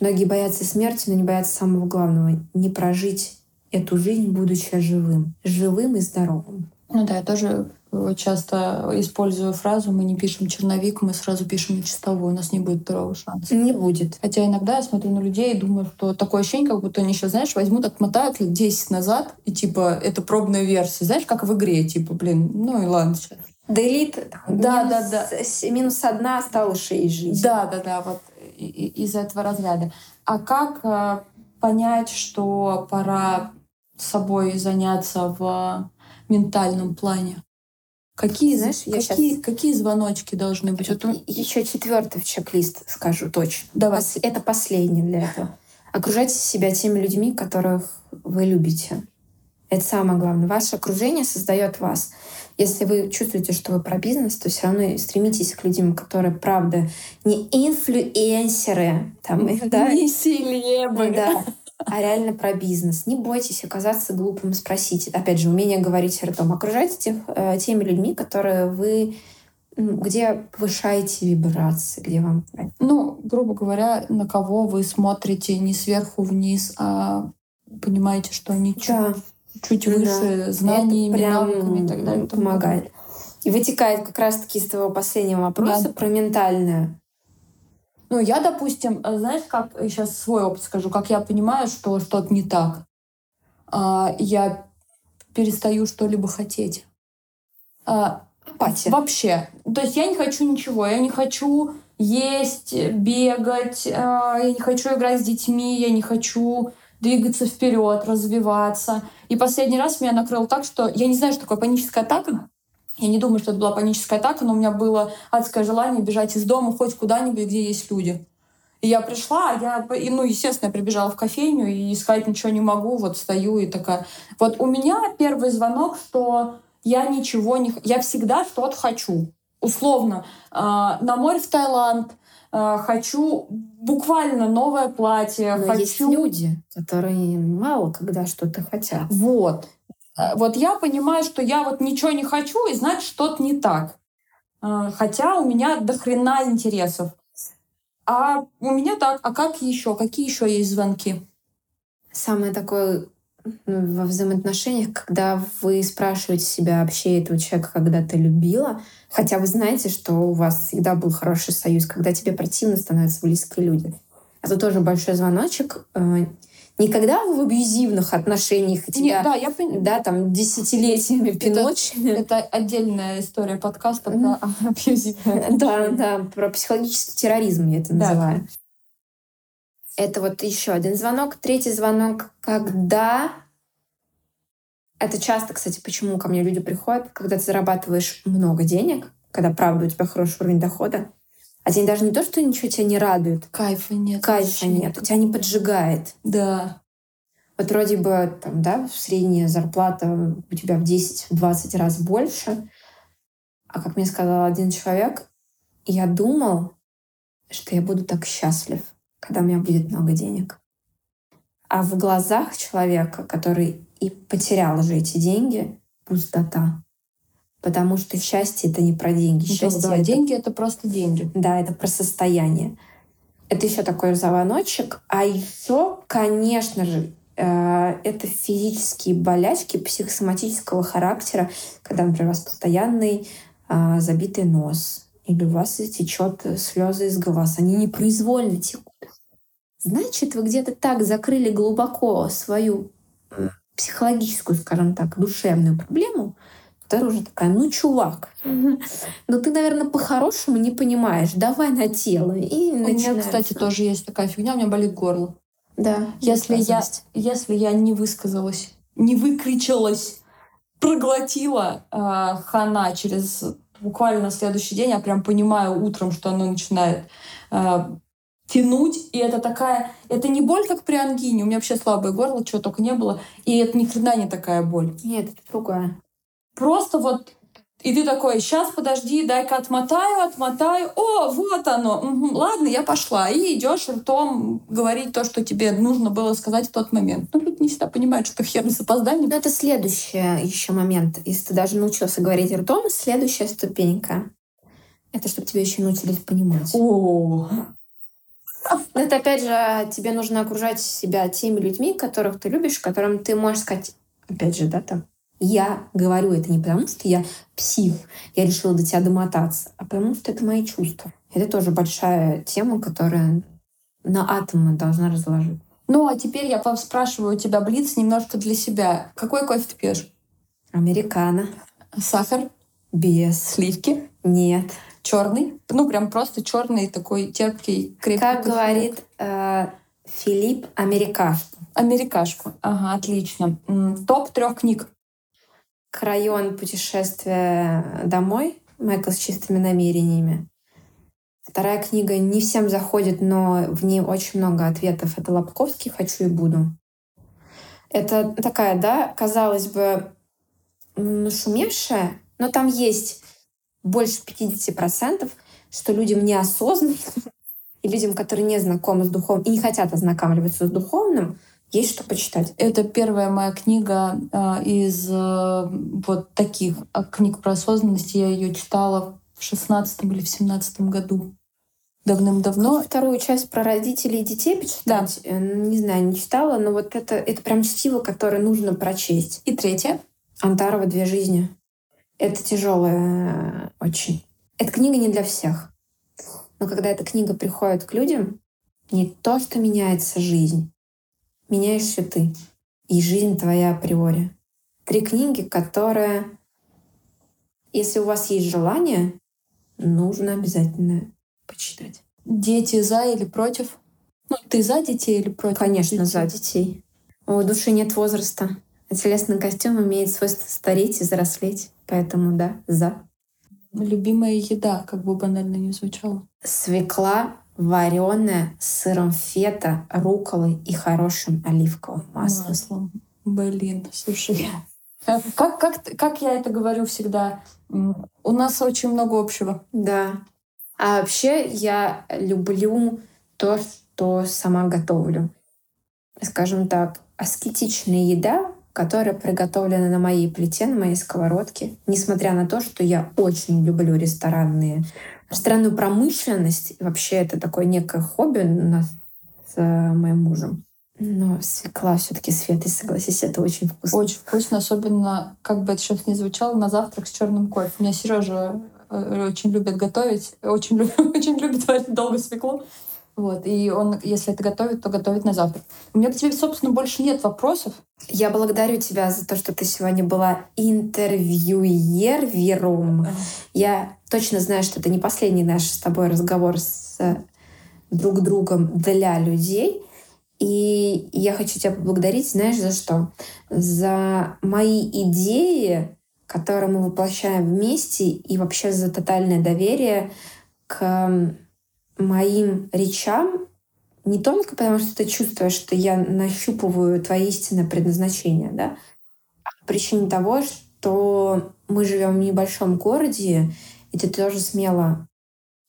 многие боятся смерти, но не боятся самого главного — не прожить эту жизнь, будучи живым. Живым и здоровым. Ну да, я тоже часто использую фразу «мы не пишем черновик, мы сразу пишем чистовую, у нас не будет второго шанса». Не будет. Хотя иногда я смотрю на людей и думаю, что такое ощущение, как будто они сейчас, знаешь, возьмут, отмотают лет 10 назад, и типа это пробная версия. Знаешь, как в игре, типа, блин, ну и ладно сейчас. Делит. Да, да, да. Минус одна шесть жизнь. Да, да, да, вот из этого разряда. А как э, понять, что пора собой заняться в ментальном плане? Какие, Знаешь, какие, сейчас... какие звоночки должны быть? Вот... Еще четвертый чек-лист скажу точно. Давай. Это последний для этого. Окружайте себя теми людьми, которых вы любите. Это самое главное. Ваше окружение создает вас. Если вы чувствуете, что вы про бизнес, то все равно стремитесь к людям, которые, правда, не инфлюенсеры, там, да, не селебы, да, а реально про бизнес. Не бойтесь оказаться глупым, спросите. Опять же, умение говорить ртом. Окружайте тех, э, теми людьми, которые вы где повышаете вибрации, где вам... Ну, грубо говоря, на кого вы смотрите не сверху вниз, а понимаете, что они да. Чуть, выше да. знаниями, прям навыками и так далее. Помогает. И вытекает как раз-таки из твоего последнего вопроса да. про ментальное. Ну, я, допустим, э, знаешь, как сейчас свой опыт скажу, как я понимаю, что что-то не так. А, я перестаю что-либо хотеть. А, Апатия. Вообще. То есть я не хочу ничего. Я не хочу есть, бегать, а, я не хочу играть с детьми, я не хочу двигаться вперед, развиваться. И последний раз меня накрыл так, что я не знаю, что такое паническая атака. Я не думаю, что это была паническая атака, но у меня было адское желание бежать из дома хоть куда-нибудь, где есть люди. И я пришла, я, ну, естественно, я прибежала в кофейню и искать ничего не могу, вот стою и такая. Вот у меня первый звонок, что я ничего не... Я всегда что-то хочу. Условно, э, на море в Таиланд, хочу буквально новое платье, Но хочу... есть люди, которые мало когда что-то хотят. Вот. Э, вот я понимаю, что я вот ничего не хочу, и значит, что-то не так. Э, хотя у меня до хрена интересов. А у меня так, а как еще? Какие еще есть звонки? Самое такое ну, во взаимоотношениях, когда вы спрашиваете себя вообще этого человека, когда ты любила, хотя вы знаете, что у вас всегда был хороший союз, когда тебе противно становятся близкие люди. Это тоже большой звоночек. Э, Никогда в абьюзивных отношениях тебя, Нет, да, я пон... да, там, десятилетиями пиночами. Это, это отдельная история подкаста про абьюзивные Да, да, про психологический терроризм я это называю. Это вот еще один звонок. Третий звонок, когда... Это часто, кстати, почему ко мне люди приходят, когда ты зарабатываешь много денег, когда, правда, у тебя хороший уровень дохода, а тебе даже не то, что ничего тебя не радует. Кайфа нет. Кайфа нет. У тебя не поджигает. Да. Вот вроде бы там, да, средняя зарплата у тебя в 10-20 раз больше. А как мне сказал один человек, я думал, что я буду так счастлив, когда у меня будет много денег. А в глазах человека, который и потерял уже эти деньги, пустота. Потому что счастье это не про деньги. Ну, счастье да, это... деньги это просто деньги. Да, это про состояние. Это еще такой звоночек. А еще, конечно же, э, это физические болячки психосоматического характера, когда, например, у вас постоянный э, забитый нос, или у вас течет слезы из глаз, они непроизвольно текут. Значит, вы где-то так закрыли глубоко свою психологическую, скажем так, душевную проблему, Вторая уже такая, ну, чувак, ну ты, наверное, по-хорошему не понимаешь, давай на тело. И у меня, кстати, тоже есть такая фигня, у меня болит горло. Да. Если я, если я не высказалась, не выкричалась, проглотила э, хана через буквально на следующий день, я прям понимаю утром, что оно начинает э, тянуть, и это такая, это не боль, как при ангине, у меня вообще слабое горло, чего только не было, и это ни хрена не такая боль. Нет, это другая. Просто вот и ты такой, сейчас, подожди, дай-ка отмотаю, отмотаю. О, вот оно. Угу, ладно, я пошла. И идешь ртом говорить то, что тебе нужно было сказать в тот момент. Ну, люди не всегда понимают, что хер с опозданием. Но это следующий еще момент. Если ты даже научился говорить ртом, следующая ступенька. Это чтобы тебя еще научились понимать. О, Но это опять же, тебе нужно окружать себя теми людьми, которых ты любишь, которым ты можешь сказать, опять же, да, там, я говорю это не потому, что я псих, я решила до тебя домотаться, а потому что это мои чувства. Это тоже большая тема, которая на атомы должна разложить. Ну, а теперь я спрашиваю у тебя, Блиц, немножко для себя. Какой кофе ты пьешь? Американо. Сахар? Без. Сливки? Нет. Черный? Ну, прям просто черный такой терпкий, крепкий. Как кофе. говорит э, Филипп, америкашку. Америкашку. Ага, отлично. Топ трех книг. Крайон путешествия домой. Майкл с чистыми намерениями. Вторая книга не всем заходит, но в ней очень много ответов. Это Лобковский «Хочу и буду». Это такая, да, казалось бы, м, шумевшая, но там есть больше 50%, что людям неосознанно и людям, которые не знакомы с духовным и не хотят ознакомливаться с духовным, есть что почитать. Это первая моя книга э, из э, вот таких э, книг про осознанность. Я ее читала в шестнадцатом или в семнадцатом году. Давным-давно. Вторую часть про родителей и детей почитать, э, не знаю, не читала, но вот это, это прям чтиво, которое нужно прочесть. И третья. Антарова «Две жизни». Это тяжелая э, очень. Эта книга не для всех. Но когда эта книга приходит к людям, не то, что меняется жизнь, меняешься ты. И жизнь твоя априори. Три книги, которые, если у вас есть желание, нужно обязательно почитать. Дети за или против? Ну, ты за детей или против? Конечно, детей? за детей. У души нет возраста. Телесный костюм имеет свойство стареть и взрослеть. Поэтому да, за. Любимая еда, как бы банально не звучало. Свекла вареная с сыром фета, руколой и хорошим оливковым маслом. Маслом. Блин, слушай. Как, как, как я это говорю всегда, у нас очень много общего. Да. А вообще я люблю то, что сама готовлю. Скажем так, аскетичная еда, которая приготовлена на моей плите, на моей сковородке. Несмотря на то, что я очень люблю ресторанные, ресторанную промышленность. И вообще это такое некое хобби у нас с э, моим мужем. Но свекла все таки Света, согласись, это очень вкусно. Очень вкусно, особенно, как бы это сейчас не звучало, на завтрак с черным кофе. У меня Сережа э, очень любит готовить, очень, любит, очень любит варить долго свеклу. Вот, и он, если это готовит, то готовит на завтрак. У меня к тебе, собственно, больше нет вопросов. Я благодарю тебя за то, что ты сегодня была интервьюером. Я точно знаю, что это не последний наш с тобой разговор с друг другом для людей. И я хочу тебя поблагодарить, знаешь, за что? За мои идеи, которые мы воплощаем вместе, и вообще за тотальное доверие к моим речам, не только потому, что ты чувствуешь, что я нащупываю твое истинное предназначение, да, а по причине того, что мы живем в небольшом городе, и ты тоже смело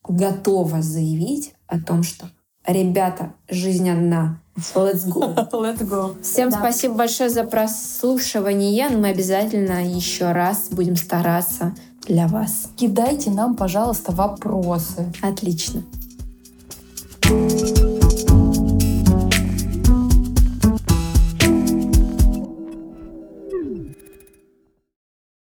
готова заявить о том, что ребята, жизнь одна, let's go. Let's go. Всем Да. спасибо большое за прослушивание. Мы обязательно еще раз будем стараться для вас. Кидайте нам, пожалуйста, вопросы. Отлично. Thank you.